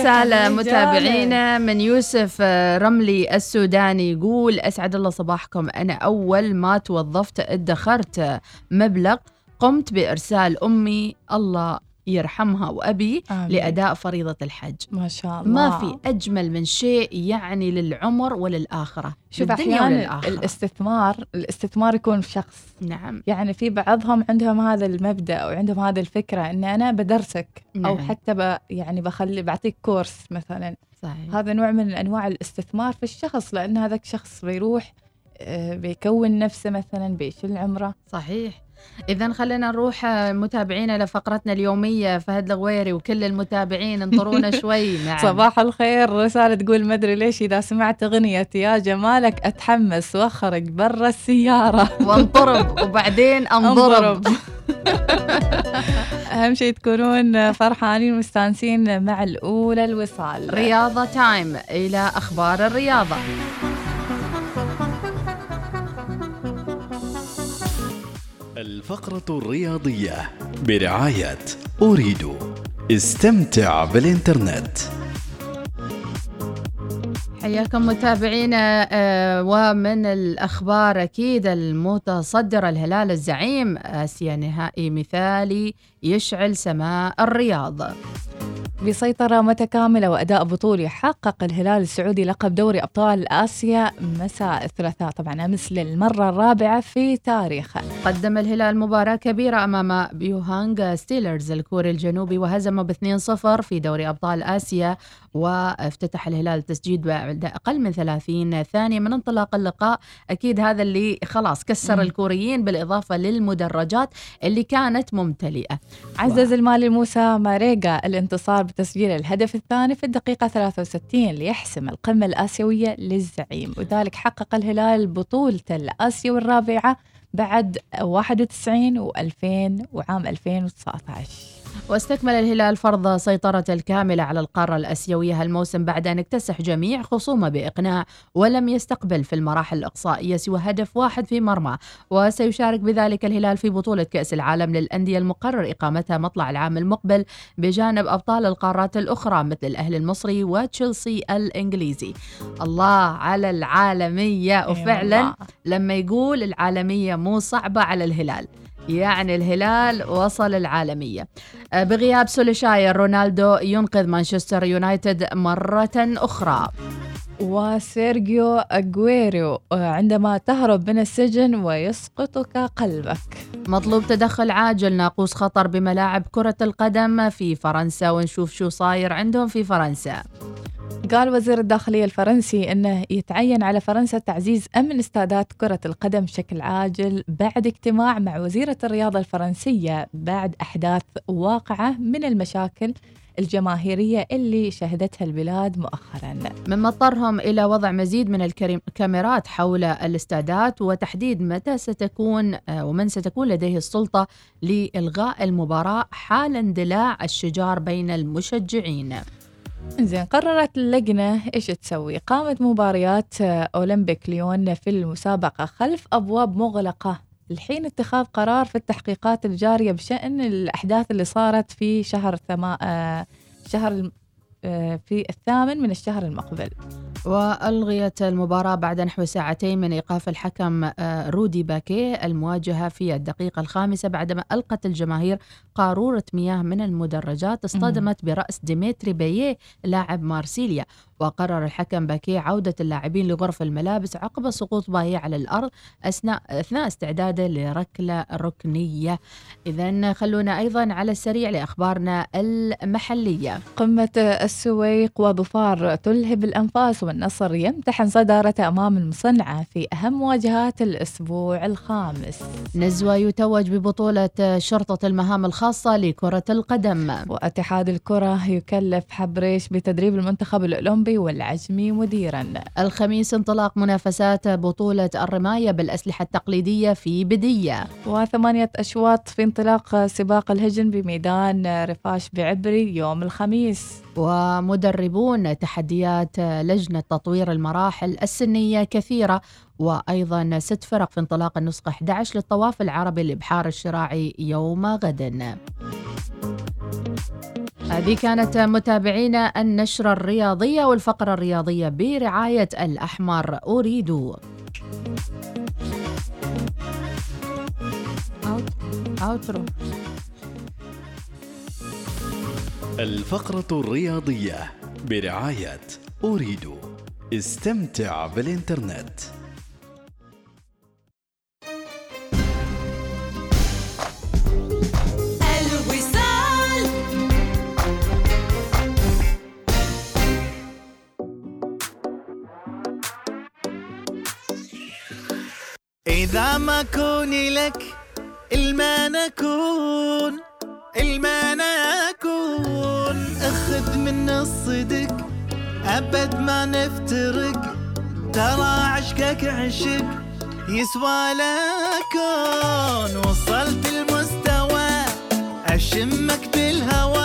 رسالة متابعينا. من يوسف آه، رملي السوداني يقول أسعد الله صباحكم. أنا أول ما توظفت ادخرت مبلغ قمت بإرسال أمي الله يرحمها وأبي آمين. لأداء فريضة الحج. ما شاء الله. ما في أجمل من شيء يعني للعمر وللآخرة شوف وللآخرة. الاستثمار الاستثمار يكون في شخص. نعم. يعني في بعضهم عندهم هذا المبدأ وعندهم هذه الفكرة إن أنا بدرسك أو نعم. حتى ب يعني بخلي بعطيك كورس مثلا. صحيح. هذا نوع من أنواع الاستثمار في الشخص لأن هذاك شخص بيروح آه، بيكون نفسه مثلا بيشيل عمرة. صحيح. إذا خلينا نروح آه، متابعينا لفقرتنا اليومية فهد الغويري وكل المتابعين انطرونا شوي. نعم. صباح الخير. رسالة تقول ما أدري ليش إذا سمعت أغنية يا جمالك أتحمس وأخرج برا السيارة. وانضرب وبعدين انضرب. أهم شيء تكونون فرحانين ومستانسين مع الأولى الوصال. رياضة تايم إلى أخبار الرياضة. الفقرة الرياضية برعاية أريد استمتع بالإنترنت. حياكم متابعينا آه، ومن الأخبار أكيد المتصدرة الهلال الزعيم آسيا نهائي مثالي يشعل سماء الرياض. بسيطرة متكاملة وأداء بطولي حقق الهلال السعودي لقب دوري أبطال آسيا مساء الثلاثاء. طبعا أمس للمرة الرابعة في تاريخه. قدم الهلال مباراة كبيرة أمام بيوهانغ ستيلرز الكوري الجنوبي وهزمه ب 2-0 في دوري أبطال آسيا وافتتح الهلال التسجيل بعد أقل من 30 ثانية من انطلاق اللقاء. أكيد هذا اللي خلاص كسر. الكوريين بالإضافة للمدرجات اللي كانت ممتلئة. عزز المالي موسى ماريجا الانتصار بتسجيل الهدف الثاني في الدقيقة 63 ليحسم القمة الآسيوية للزعيم. وذلك حقق الهلال بطولته الآسيوي الرابعة بعد 91 و2000 وعام 2019 واستكمل الهلال فرض سيطرته الكاملة على القارة الأسيوية هالموسم بعد أن اكتسح جميع خصومه بإقناع ولم يستقبل في المراحل الإقصائية سوى هدف واحد في مرمى. وسيشارك بذلك الهلال في بطولة كأس العالم للأندية المقرر إقامتها مطلع العام المقبل بجانب أبطال القارات الأخرى مثل الأهلي المصري وتشيلسي الإنجليزي. الله على العالمية. وفعلا. لما يقول العالمية مو صعبة على الهلال. يعني الهلال وصل العالمية. آه، بغياب سوليشاير رونالدو ينقذ مانشستر يونايتد مرة أخرى. وسيرجيو أجويريو عندما تهرب من السجن ويسقطك قلبك مطلوب تدخل عاجل ناقوس خطر بملاعب كرة القدم في فرنسا ونشوف شو صاير عندهم في فرنسا. قال وزير الداخلية الفرنسي أنه يتعين على فرنسا تعزيز أمن استادات كرة القدم بشكل عاجل بعد اجتماع مع وزيرة الرياضة الفرنسية بعد أحداث واقعة من المشاكل الجماهيرية اللي شهدتها البلاد مؤخرا. مما اضطرهم إلى وضع مزيد من الكاميرات حول الاستادات وتحديد متى ستكون آه، ومن ستكون لديه السلطة لإلغاء المباراة حال اندلاع الشجار بين المشجعين. زين قررت اللجنة إيش تسوي؟ قامت مباريات آه، أولمبيك ليون في المسابقة خلف أبواب مغلقة. الحين اتخاذ قرار في التحقيقات الجارية بشأن الأحداث اللي صارت في شهر ثما آه، شهر آه، في الثامن من الشهر المقبل. وألغيت المباراة بعد نحو ساعتين من إيقاف الحكم آه، رودي باكيه المواجهة في الدقيقة الخامسة بعدما ألقت الجماهير قارورة مياه من المدرجات اصطدمت برأس ديمتري بايه لاعب مارسيليا. وقرر الحكم باكيه عودة اللاعبين لغرف الملابس عقب سقوط بايه على الأرض أثناء أثناء استعداده لركلة ركنية. إذا خلونا أيضا على السريع لأخبارنا المحلية. قمة السويق وظفار تلهب الأنفاس والنصر يمتحن صدارته أمام المصنعة في أهم مواجهات الأسبوع الخامس. نزوة يتوج ببطولة شرطة المهام الخاصة لكرة القدم. واتحاد الكرة يكلف حبريش بتدريب المنتخب الأولمبي والعجمي مديرا. الخميس انطلاق منافسات بطولة الرماية بالأسلحة التقليدية في بدية. وثمانية أشواط في انطلاق سباق الهجن بميدان رفاش بعبري يوم الخميس. ومدربون تحديات لجنة تطوير المراحل السنية كثيرة وأيضا ست فرق في انطلاق النسخة 11 للطواف العربي لإبحار الشراعي يوم غد. هذه كانت متابعينا النشرة الرياضية والفقرة الرياضية برعاية الأحمر. أريد. أوترو الفقرة الرياضية برعاية أريد. استمتع بالإنترنت. ما كوني لك الما نكون الما نكون أخذ من الصدق أبد ما نفترق. ترى عشقك عشق يسوى لكون وصلت المستوى أشمك بالهوى.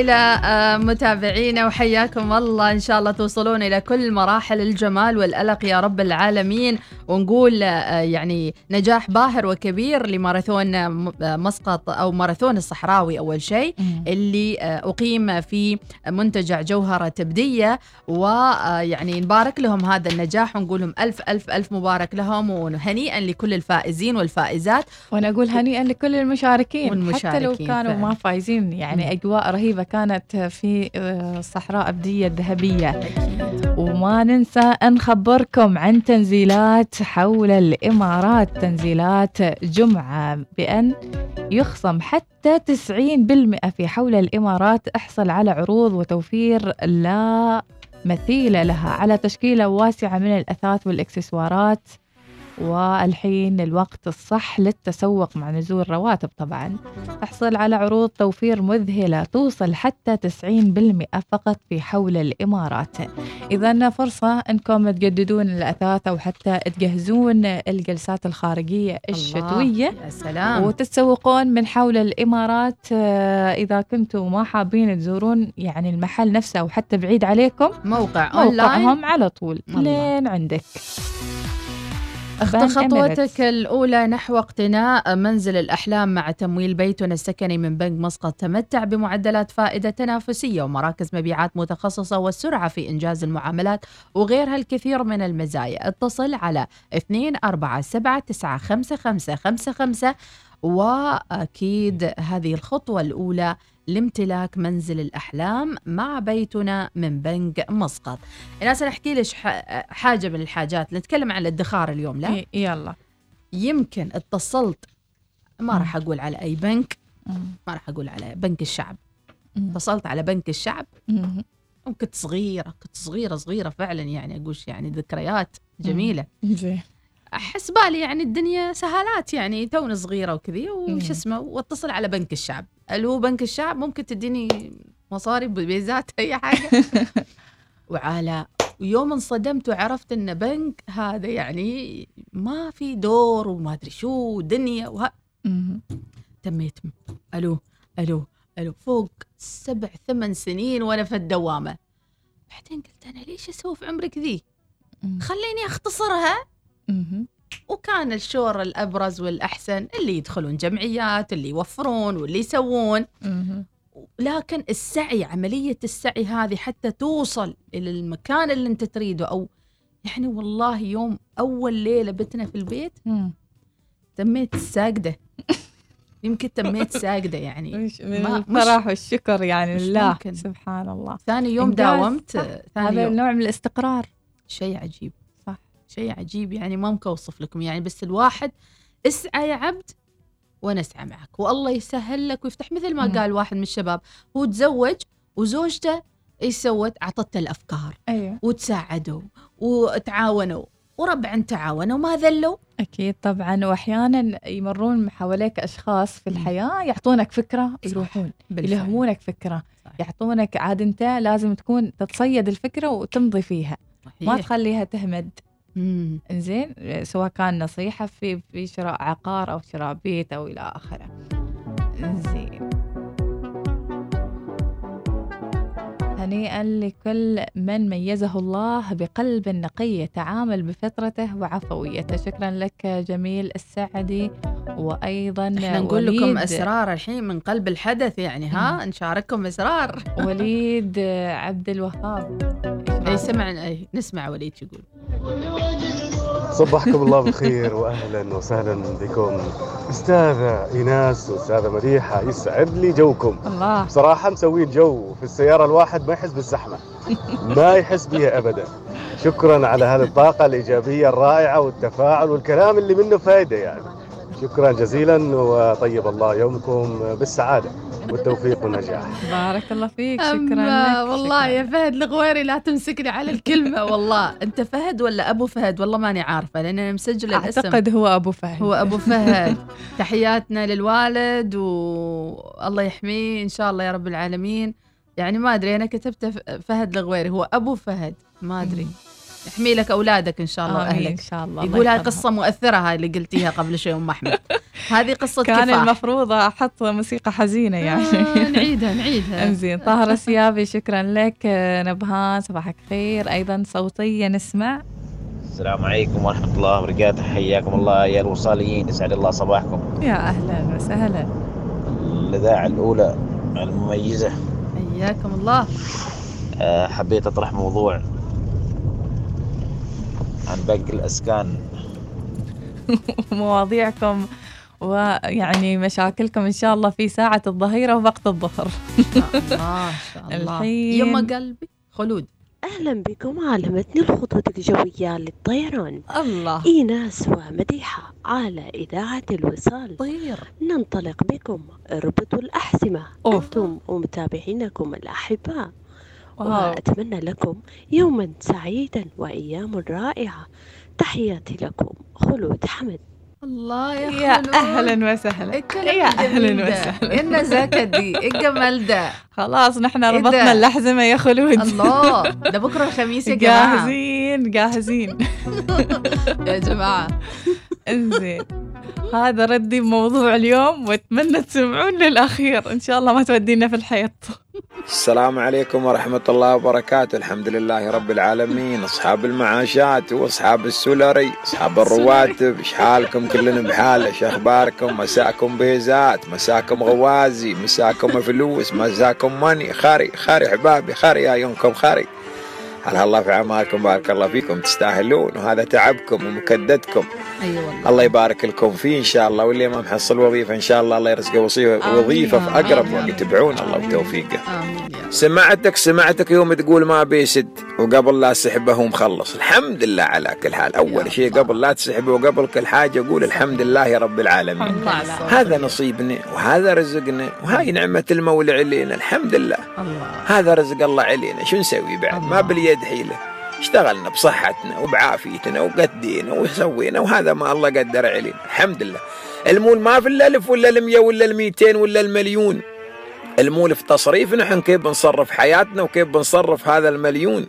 إلى آه، متابعينا وحياكم الله إن شاء الله توصلون إلى كل مراحل الجمال والألق يا رب العالمين. ونقول آه، يعني نجاح باهر وكبير لماراثون آه، آه، مسقط أو ماراثون الصحراوي أول شيء اللي أقيم في منتجع جوهرة تبدية ويعني نبارك لهم هذا النجاح ونقول لهم ألف ألف ألف مبارك لهم وهنيئا لكل الفائزين والفائزات. وأنا أقول هنيئا لكل المشاركين, حتى لو والمشاركين كانوا فعلاً. ما فايزين يعني أجواء رهيبة كانت في الصحراء أبدية الذهبية. وما ننسى نخبركم عن تنزيلات حول الإمارات تنزيلات جمعة بأن يخصم حتى 90% في حول الإمارات أحصل على عروض وتوفير لا مثيل لها على تشكيلة واسعة من الأثاث والإكسسوارات. والحين الوقت الصح للتسوق مع نزول الرواتب طبعا. احصل على عروض توفير مذهلة توصل حتى 90% فقط في حول الإمارات. إذا فرصة أنكم تجددون الأثاث أو حتى تجهزون الجلسات الخارجية الشتوية يا سلام. وتتسوقون من حول الإمارات آه، إذا كنتوا ما حابين تزورون يعني المحل نفسه أو حتى بعيد عليكم موقع موقعهم أونلاين. على طول. لين عندك. بان خطوتك. الأولى نحو اقتناء منزل الأحلام مع تمويل بيتنا السكني من بنك مسقط تمتع بمعدلات فائدة تنافسية ومراكز مبيعات متخصصة والسرعة في إنجاز المعاملات وغيرها الكثير من المزايا اتصل على 2 4 7 9 5 5 5 5 وأكيد هذه الخطوة الأولى لامتلاك منزل الأحلام مع بيتنا من بنك مسقط الناس نحكي لك حاجة من الحاجات نتكلم عن الادخار اليوم لا يلا يمكن اتصلت ما. راح أقول على أي بنك. ما راح أقول على بنك الشعب. اتصلت على بنك الشعب. وكنت صغيرة كنت صغيرة صغيرة فعلا يعني أقول يعني ذكريات جميلة زين أحس بالي يعني الدنيا سهالات يعني توني صغيرة وكذي وش. اسمه واتصل على بنك الشعب ألو بنك الشعب ممكن تديني مصاري بيزات أي حاجة. وعلى ويوم انصدمت وعرفت إن بنك هذا يعني ما في دور وما أدري شو دنيا وه... تميت. ألو ألو ألو. فوق سبع ثمان سنين وأنا في الدوامة. بعدين قلت أنا ليش أسوي في عمرك ذي؟ خليني أختصرها. وكان الشور الأبرز والأحسن اللي يدخلون جمعيات اللي يوفرون واللي يسوون. لكن السعي عملية السعي هذه حتى توصل إلى المكان اللي أنت تريده أو يعني والله يوم أول ليلة بتنا في البيت. تميت ساجده يمكن تميت ساجده يعني مش من ما- الفرح والشكر يعني لله. سبحان الله ثاني يوم. داومت. ثاني هذا يوم نوع من الاستقرار شيء عجيب شيء عجيب يعني ما ممكن اوصف لكم. يعني بس الواحد اسعى يا عبد وأنا أسعى معك. والله يسهل لك ويفتح. مثل ما مم. قال واحد من الشباب هو تزوج وزوجته إيش سوت؟ أعطته الأفكار أيوه. وتساعدوا وتعاونوا وربعا تعاونوا وما ذلوا؟ أكيد طبعا. واحيانا يمرون حواليك أشخاص في الحياة يعطونك فكرة يروحون. يلهمونك فكرة. يعطونك عاد أنت لازم تكون تتصيد الفكرة وتمضي فيها. ما صحيح. تخليها تهمد. مم. زين سواء كان نصيحة في في شراء عقار أو شراء بيت أو إلى آخره. زين هنيئا لكل من ميزه الله بقلب نقي يتعامل بفطرته وعفويته. شكرا لك جميل السعدي. وأيضا إحنا نقول لكم اسرار الحين من قلب الحدث يعني ها؟ نشارككم اسرار وليد عبد الوهاب. اي سمع اي نسمع وليد يقول. صبحكم الله بالخير واهلا وسهلا بكم. أستاذة إيناس واستاذه مديحه يسعد لي جوكم. الله. بصراحة مسوين جو في السيارة الواحد ما يحس بالزحمة. ما يحس بها ابدا. شكرا على هذه الطاقة الإيجابية الرائعة والتفاعل والكلام اللي منه فائده يعني. شكرا جزيلا وطيب الله يومكم بالسعادة والتوفيق والنجاح. بارك الله فيك شكرا لك والله يا فهد الغويري لا تمسكني على الكلمة والله. أنت فهد ولا أبو فهد؟ والله ماني عارفة لأن أنا مسجلة الاسم. أعتقد هو أبو فهد. هو أبو فهد. تحياتنا للوالد والله يحميه إن شاء الله يا رب العالمين. يعني ما أدري أنا كتبت ف- فهد الغويري هو أبو فهد. ما أدري. يحمي لك أولادك إن شاء الله آمين وأهلك. إن شاء الله. يقول هاي. قصة مؤثرة هاي اللي قلتيها قبل شوي أم أحمد. هذه قصة كان كفاح. المفروض أحط موسيقى حزينة يعني. آه، نعيدها نعيدها. إنزين طاهر السيابي شكرا لك. آه، نبهان صباحك خير. أيضا صوتيه نسمع. السلام عليكم ورحمة الله وبركاته. حياكم الله يا الوصاليين. يسعد الله صباحكم. يا أهلا وسهلا. الإذاعة الأولى المميزة. حياكم الله. أه، حبيت أطرح موضوع عن باقي الأسكان. مواضيعكم ويعني مشاكلكم إن شاء الله في ساعة الظهيرة ووقت الظهر. ما شاء الله. الحين يما قلبي خلود. أهلا بكم على متن الخطوط الجوية للطيران. الله. إيناس ومديحة على إذاعة الوصال. طير. ننطلق بكم اربطوا الأحزمة. أوف. أنتم ومتابعينكم الأحباء. واو. وأتمنى لكم يوما سعيدا وأيام رائعة. تحياتي لكم خلود حمد. الله يا يا. أهلا وسهلا. الكلام يا أهلا. وسهلا. إن زكدي الجمال ده؟ خلاص نحن إيه ربطنا ده؟ الاحزمه يا خلود. الله ده بكرة الخميس يا جماعة. جاهزين جاهزين. يا جماعة. إنزين. هذا ردي بموضوع اليوم وأتمنى تسمعون للأخير. إن شاء الله ما تودينا في الحيط. السلام عليكم ورحمة الله وبركاته. الحمد لله رب العالمين. أصحاب المعاشات وأصحاب السولري أصحاب الرواتب. إيش حالكم؟ كلنا بحال. إيش أخباركم؟ مساكم بيزات مساكم غوازي مساكم فلوس مساكم ماني. خاري خاري حبابي خاري يا يومكم خاري. هلا الله في عمالكم بارك الله فيكم تستاهلون وهذا تعبكم ومكدتكم أي والله. الله يبارك لكم فيه إن شاء الله واللي ما محصل وظيفة إن شاء الله الله يرزقه وصي- وظيفة في أقرب وقت. تبعون الله وتوفيقه. سمعتك سمعتك يوم تقول ما بيسد وقبل لا سحبه هو مخلص الحمد لله على كل حال. أول شيء قبل لا تسحبه وقبل كل حاجة قول الحمد لله يا رب العالمين. هذا نصيبنا وهذا رزقنا وهاي نعمة المولى علينا الحمد لله. هذا رزق الله علينا. شو نسوي بعد؟ ما باليد حيله اشتغلنا بصحتنا وبعافيتنا وقدينا وسوينا وهذا ما الله قدر علينا. الحمد لله. المول ما في الالف ولا المية ولا الميتين ولا المليون. المول في تصريف نحن كيف بنصرف حياتنا وكيف بنصرف هذا المليون.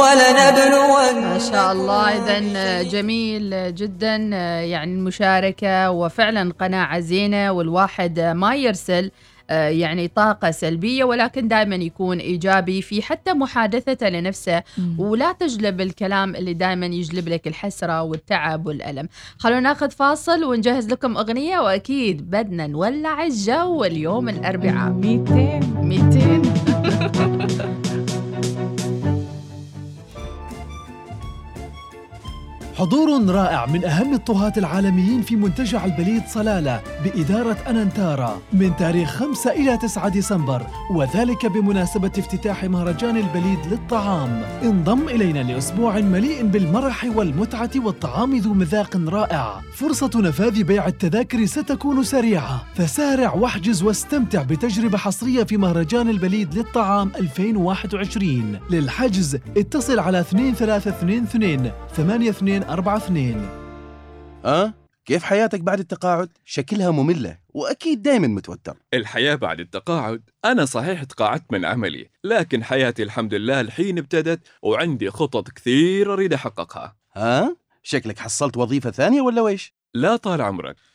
ما شاء الله. اذا جميل جدا يعني المشاركة وفعلا قناعة زينة والواحد ما يرسل يعني طاقة سلبية ولكن دائما يكون إيجابي في حتى محادثته لنفسه ولا تجلب الكلام اللي دائما يجلب لك الحسرة والتعب والألم. خلونا ناخذ فاصل ونجهز لكم أغنية وأكيد بدنا نولع الجو اليوم الأربعاء. 200 200 حضور رائع من أهم الطهاة العالميين في منتجع البليد صلالة بإدارة أنانتارا من تاريخ 5 إلى 9 ديسمبر وذلك بمناسبة افتتاح مهرجان البليد للطعام. انضم إلينا لأسبوع مليء بالمرح والمتعة والطعام ذو مذاق رائع. فرصة نفاذ بيع التذاكر ستكون سريعة. فسارع واحجز واستمتع بتجربة حصرية في مهرجان البليد للطعام 2021 للحجز اتصل على 2322 8242 ها كيف حياتك بعد التقاعد؟ شكلها مملة وأكيد دايما متوتر الحياة بعد التقاعد أنا صحيح تقاعدت من عملي لكن حياتي الحمد لله الحين ابتدت وعندي خطط كثير أريد أحققها ها؟ شكلك حصلت وظيفة ثانية ولا ويش؟ لا طال عمرك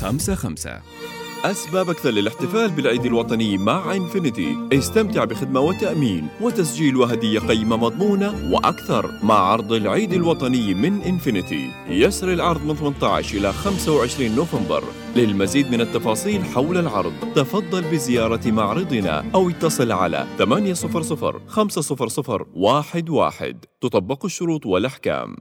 55 أسباب أكثر للاحتفال بالعيد الوطني مع إنفينيتي. استمتع بخدمة وتأمين وتسجيل وهدية قيمة مضمونة وأكثر مع عرض العيد الوطني من إنفينيتي. يسري العرض من 18 إلى 25 نوفمبر. للمزيد من التفاصيل حول العرض تفضل بزيارة معرضنا أو اتصل على 800 500 11 تطبق الشروط والأحكام.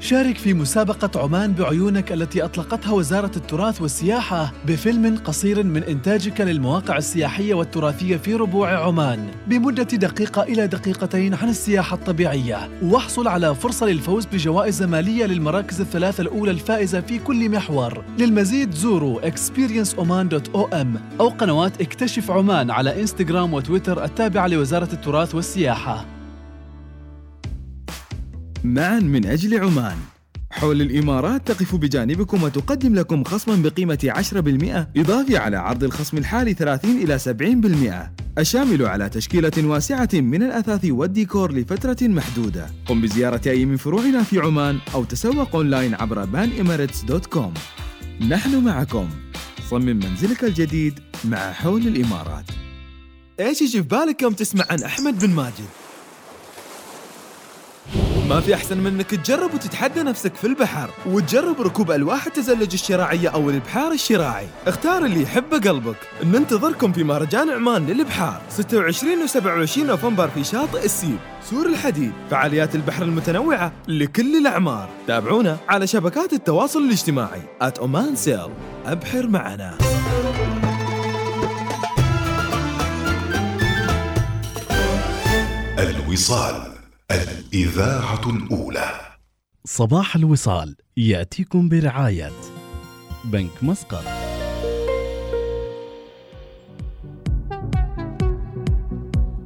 شارك في مسابقة عمان بعيونك التي أطلقتها وزارة التراث والسياحة بفيلم قصير من إنتاجك للمواقع السياحية والتراثية في ربوع عمان. بمدة دقيقة إلى دقيقتين عن السياحة الطبيعية. واحصل على فرصة للفوز بجوائز مالية للمراكز الثلاثة الأولى الفائزة في كل محور. للمزيد زوروا experienceoman.om أو قنوات اكتشف عمان على إنستغرام وتويتر التابعة لوزارة التراث والسياحة. معا من أجل عمان. حول الإمارات تقف بجانبكم وتقدم لكم خصما بقيمة 10% إضافي على عرض الخصم الحالي 30 إلى 70% الشامل على تشكيلة واسعة من الأثاث والديكور لفترة محدودة. قم بزيارة أي من فروعنا في عمان أو تسوق أونلاين عبر banemirates.com نحن معكم. صمم منزلك الجديد مع حول الإمارات. إيش يجي في بالك يوم تسمع عن أحمد بن ماجد؟ ما في أحسن من إنك تجرب وتتحدى نفسك في البحر وتجرب ركوب ألواح التزلج الشراعية أو الإبحار الشراعي. اختار اللي يحبه قلبك. ننتظركم في مهرجان عمان للإبحار 26 و27 نوفمبر في شاطئ السيب سور الحديد فعاليات البحر المتنوعة لكل الأعمار. تابعونا على شبكات التواصل الاجتماعي @oman sail أبحر معنا. الوصال. الإذاعة الأولى. صباح الوصال يأتيكم برعاية بنك مسقط.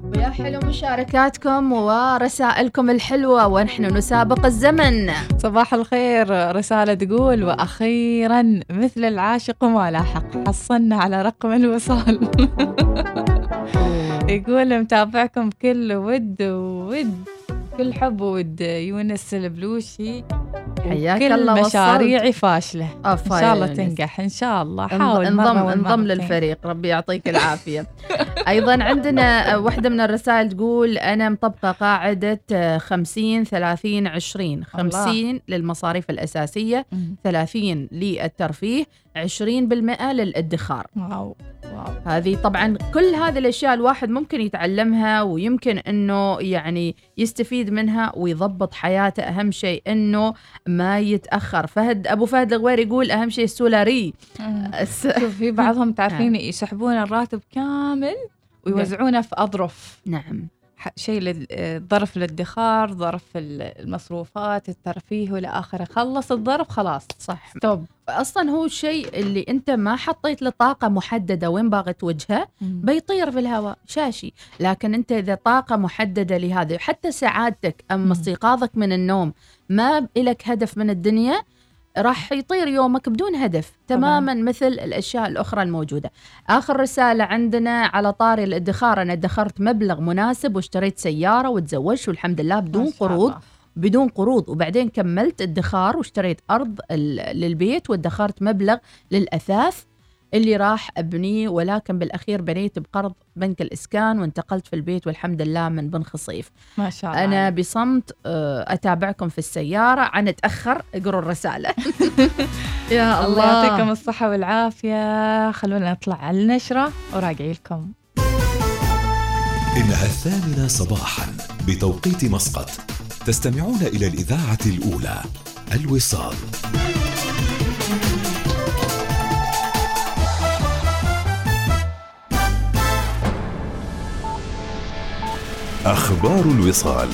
ويا حلو مشاركاتكم ورسائلكم الحلوة ونحن نسابق الزمن. صباح الخير رسالة تقول وأخيرا مثل العاشق ما لاحق حصلنا على رقم الوصال. يقول متابعكم كل ود وود. كل حب وود يونس البلوشي حياك الله. مشاريعي فاشلة. أفا إن شاء الله يونس. تنجح إن شاء الله. حاول مرة انضم انضم. للفريق. ربي يعطيك العافية. أيضا عندنا واحدة من الرسائل تقول أنا مطبقة قاعدة 50 30 20 50 للمصاريف الأساسية 30 للترفيه 20% للادخار. واو. هذه طبعا كل هذه الأشياء الواحد ممكن يتعلمها ويمكن إنه يعني يستفيد منها ويضبط حياته. أهم شيء إنه ما يتأخر. فهد أبو فهد الغوير يقول أهم شيء ال salary. الس- شوف في بعضهم تعرفين نعم. يسحبون الراتب كامل ويوزعونه في أظرف. نعم. شيء لل- آه، ظرف الادخار ظرف ال- المصروفات الترفيه والى آخره. خلص الظرف خلاص. صح. stop أصلا هو الشيء اللي أنت ما حطيت له طاقة محددة وين باغي توجهه بيطير في الهواء شاشي. لكن أنت إذا طاقة محددة لهذا حتى سعادتك أما استيقاظك من النوم ما لك هدف من الدنيا راح يطير يومك بدون هدف تماما مثل الأشياء الأخرى الموجودة. آخر رسالة عندنا على طاري الادخار أنا ادخرت مبلغ مناسب واشتريت سيارة وتزوجت والحمد لله بدون قروض بدون قروض. وبعدين كملت ادخار واشتريت أرض للبيت وادخرت مبلغ للأثاث. اللي راح ابنيه ولكن بالأخير بنيت بقرض بنك الإسكان وانتقلت في البيت والحمد لله من بن خصيف. ما شاء الله أنا بصمت آه، أتابعكم في السيارة. عن اتاخر اقروا الرسالة. يا الله الله. يعطيكم الصحة والعافية. خلونا نطلع على النشرة وراجعي لكم. إنها الثامنة صباحا بتوقيت مسقط. تستمعون إلى الإذاعة الأولى الوصال. أخبار الوصال.